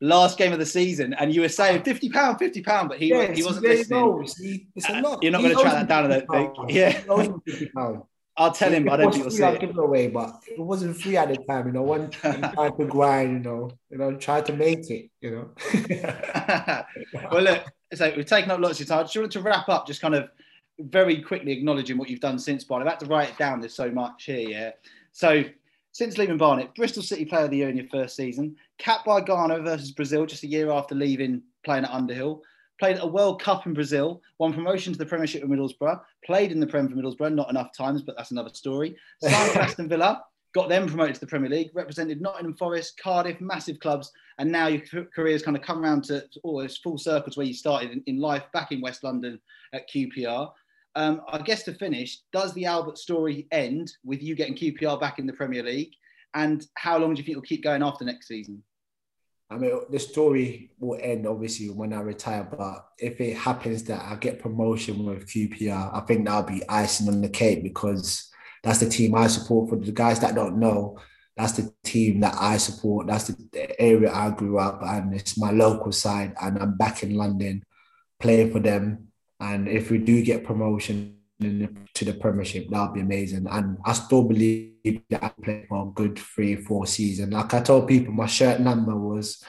last game of the season, and you were saying ah. fifty pound, fifty pound, but he yes, he wasn't listening. See, it's a uh, lot. You're not going to track that down, I don't think. Yeah, I'll tell him, but I don't think you'll see it. Give it away, but it wasn't free at the time. You know, one tried to grind. You know, you know, try to make it. You know. well, look, so we've taken up lots of time. I Just wanted to wrap up, just kind of very quickly acknowledging what you've done since But I've had to write it down. There's so much here. Yeah. So since leaving Barnet, Bristol City Player of the Year in your first season, capped by Ghana versus Brazil just a year after leaving playing at Underhill, played a World Cup in Brazil, won promotion to the Premiership with Middlesbrough, played in the Prem for Middlesbrough, not enough times, but that's another story. Signed Aston Villa, got them promoted to the Premier League, represented Nottingham Forest, Cardiff, massive clubs, and now your career's kind of come around to almost full circles where you started in, in life back in West London at QPR. Um, I guess to finish, does the Albert story end with you getting QPR back in the Premier League? And how long do you think it'll keep going after next season? I mean, the story will end obviously when I retire, but if it happens that I get promotion with QPR, I think that'll be icing on the cake because that's the team I support. For the guys that don't know, that's the team that I support. That's the, the area I grew up, and it's my local side. And I'm back in London playing for them. And if we do get promotion in the, to the Premiership, that'll be amazing. And I still believe that I play for a good three, four season. Like I told people, my shirt number was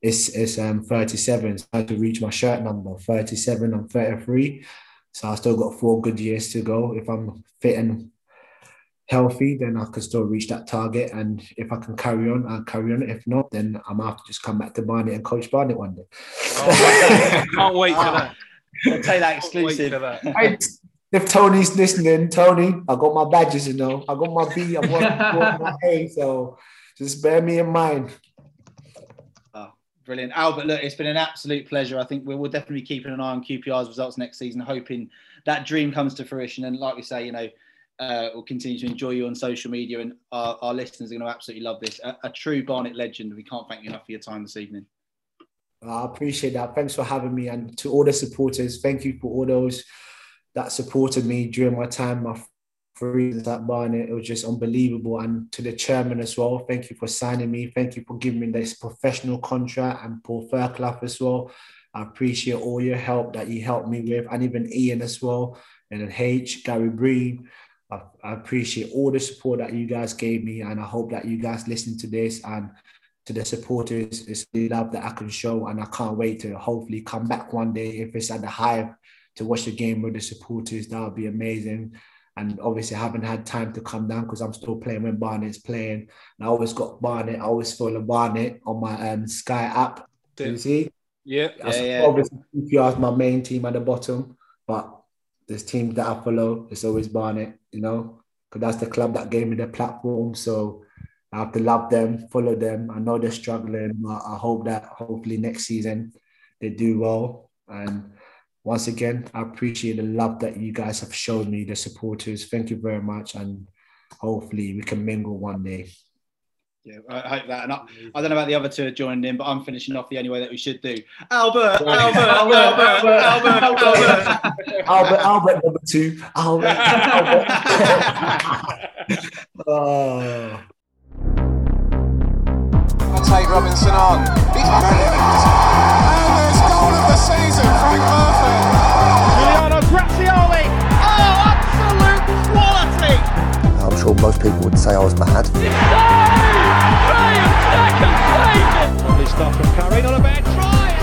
it's it's um 37. So I had to reach my shirt number 37. I'm 33. So I still got four good years to go. If I'm fit and healthy, then I can still reach that target. And if I can carry on, I'll carry on. If not, then I'm gonna have to just come back to Barnet and coach Barnet one day. Can't wait for that. I'll take that Can't exclusive. that. I- if Tony's listening, Tony, I got my badges, you know. I got my B, I got my A, so just bear me in mind. Brilliant. Albert, look, it's been an absolute pleasure. I think we will definitely be keeping an eye on QPR's results next season, hoping that dream comes to fruition. And like we say, you know, uh, we'll continue to enjoy you on social media, and our, our listeners are going to absolutely love this. A, a true Barnet legend. We can't thank you enough for your time this evening. I appreciate that. Thanks for having me. And to all the supporters, thank you for all those that supported me during my time, my years at Barnet. It was just unbelievable. And to the chairman as well, thank you for signing me. Thank you for giving me this professional contract and Paul Fairclough as well. I appreciate all your help that you helped me with, and even Ian as well, and then H, Gary Breen. I, I appreciate all the support that you guys gave me, and I hope that you guys listen to this and to the supporters. It's the love that I can show, and I can't wait to hopefully come back one day if it's at the Hive to watch the game with the supporters. That would be amazing. And obviously, I haven't had time to come down because I'm still playing when Barnet's playing. And I always got Barnet. I always follow Barnet on my um, Sky app. Do you see? Yeah. Yeah, yeah. Obviously, QPR is my main team at the bottom, but there's teams that I follow. It's always Barnet, you know, because that's the club that gave me the platform. So I have to love them, follow them. I know they're struggling, but I hope that hopefully next season they do well. And once again, I appreciate the love that you guys have shown me, the supporters. Thank you very much. And hopefully we can mingle one day. Yeah, I hope that. And I, I don't know about the other two joining in, but I'm finishing off the only way that we should do. Albert, Albert, Albert, Albert, Albert, Albert. Albert, Albert number two. Albert, Albert. oh. I'll take Robinson on. He's brilliant. And there's goal of the season, Frank Murphy. Giuliano Grazioli. Oh, absolute quality. I'm sure most people would say I was mad. Lovely stuff from Karine on a bad try, and that's a terrific goal.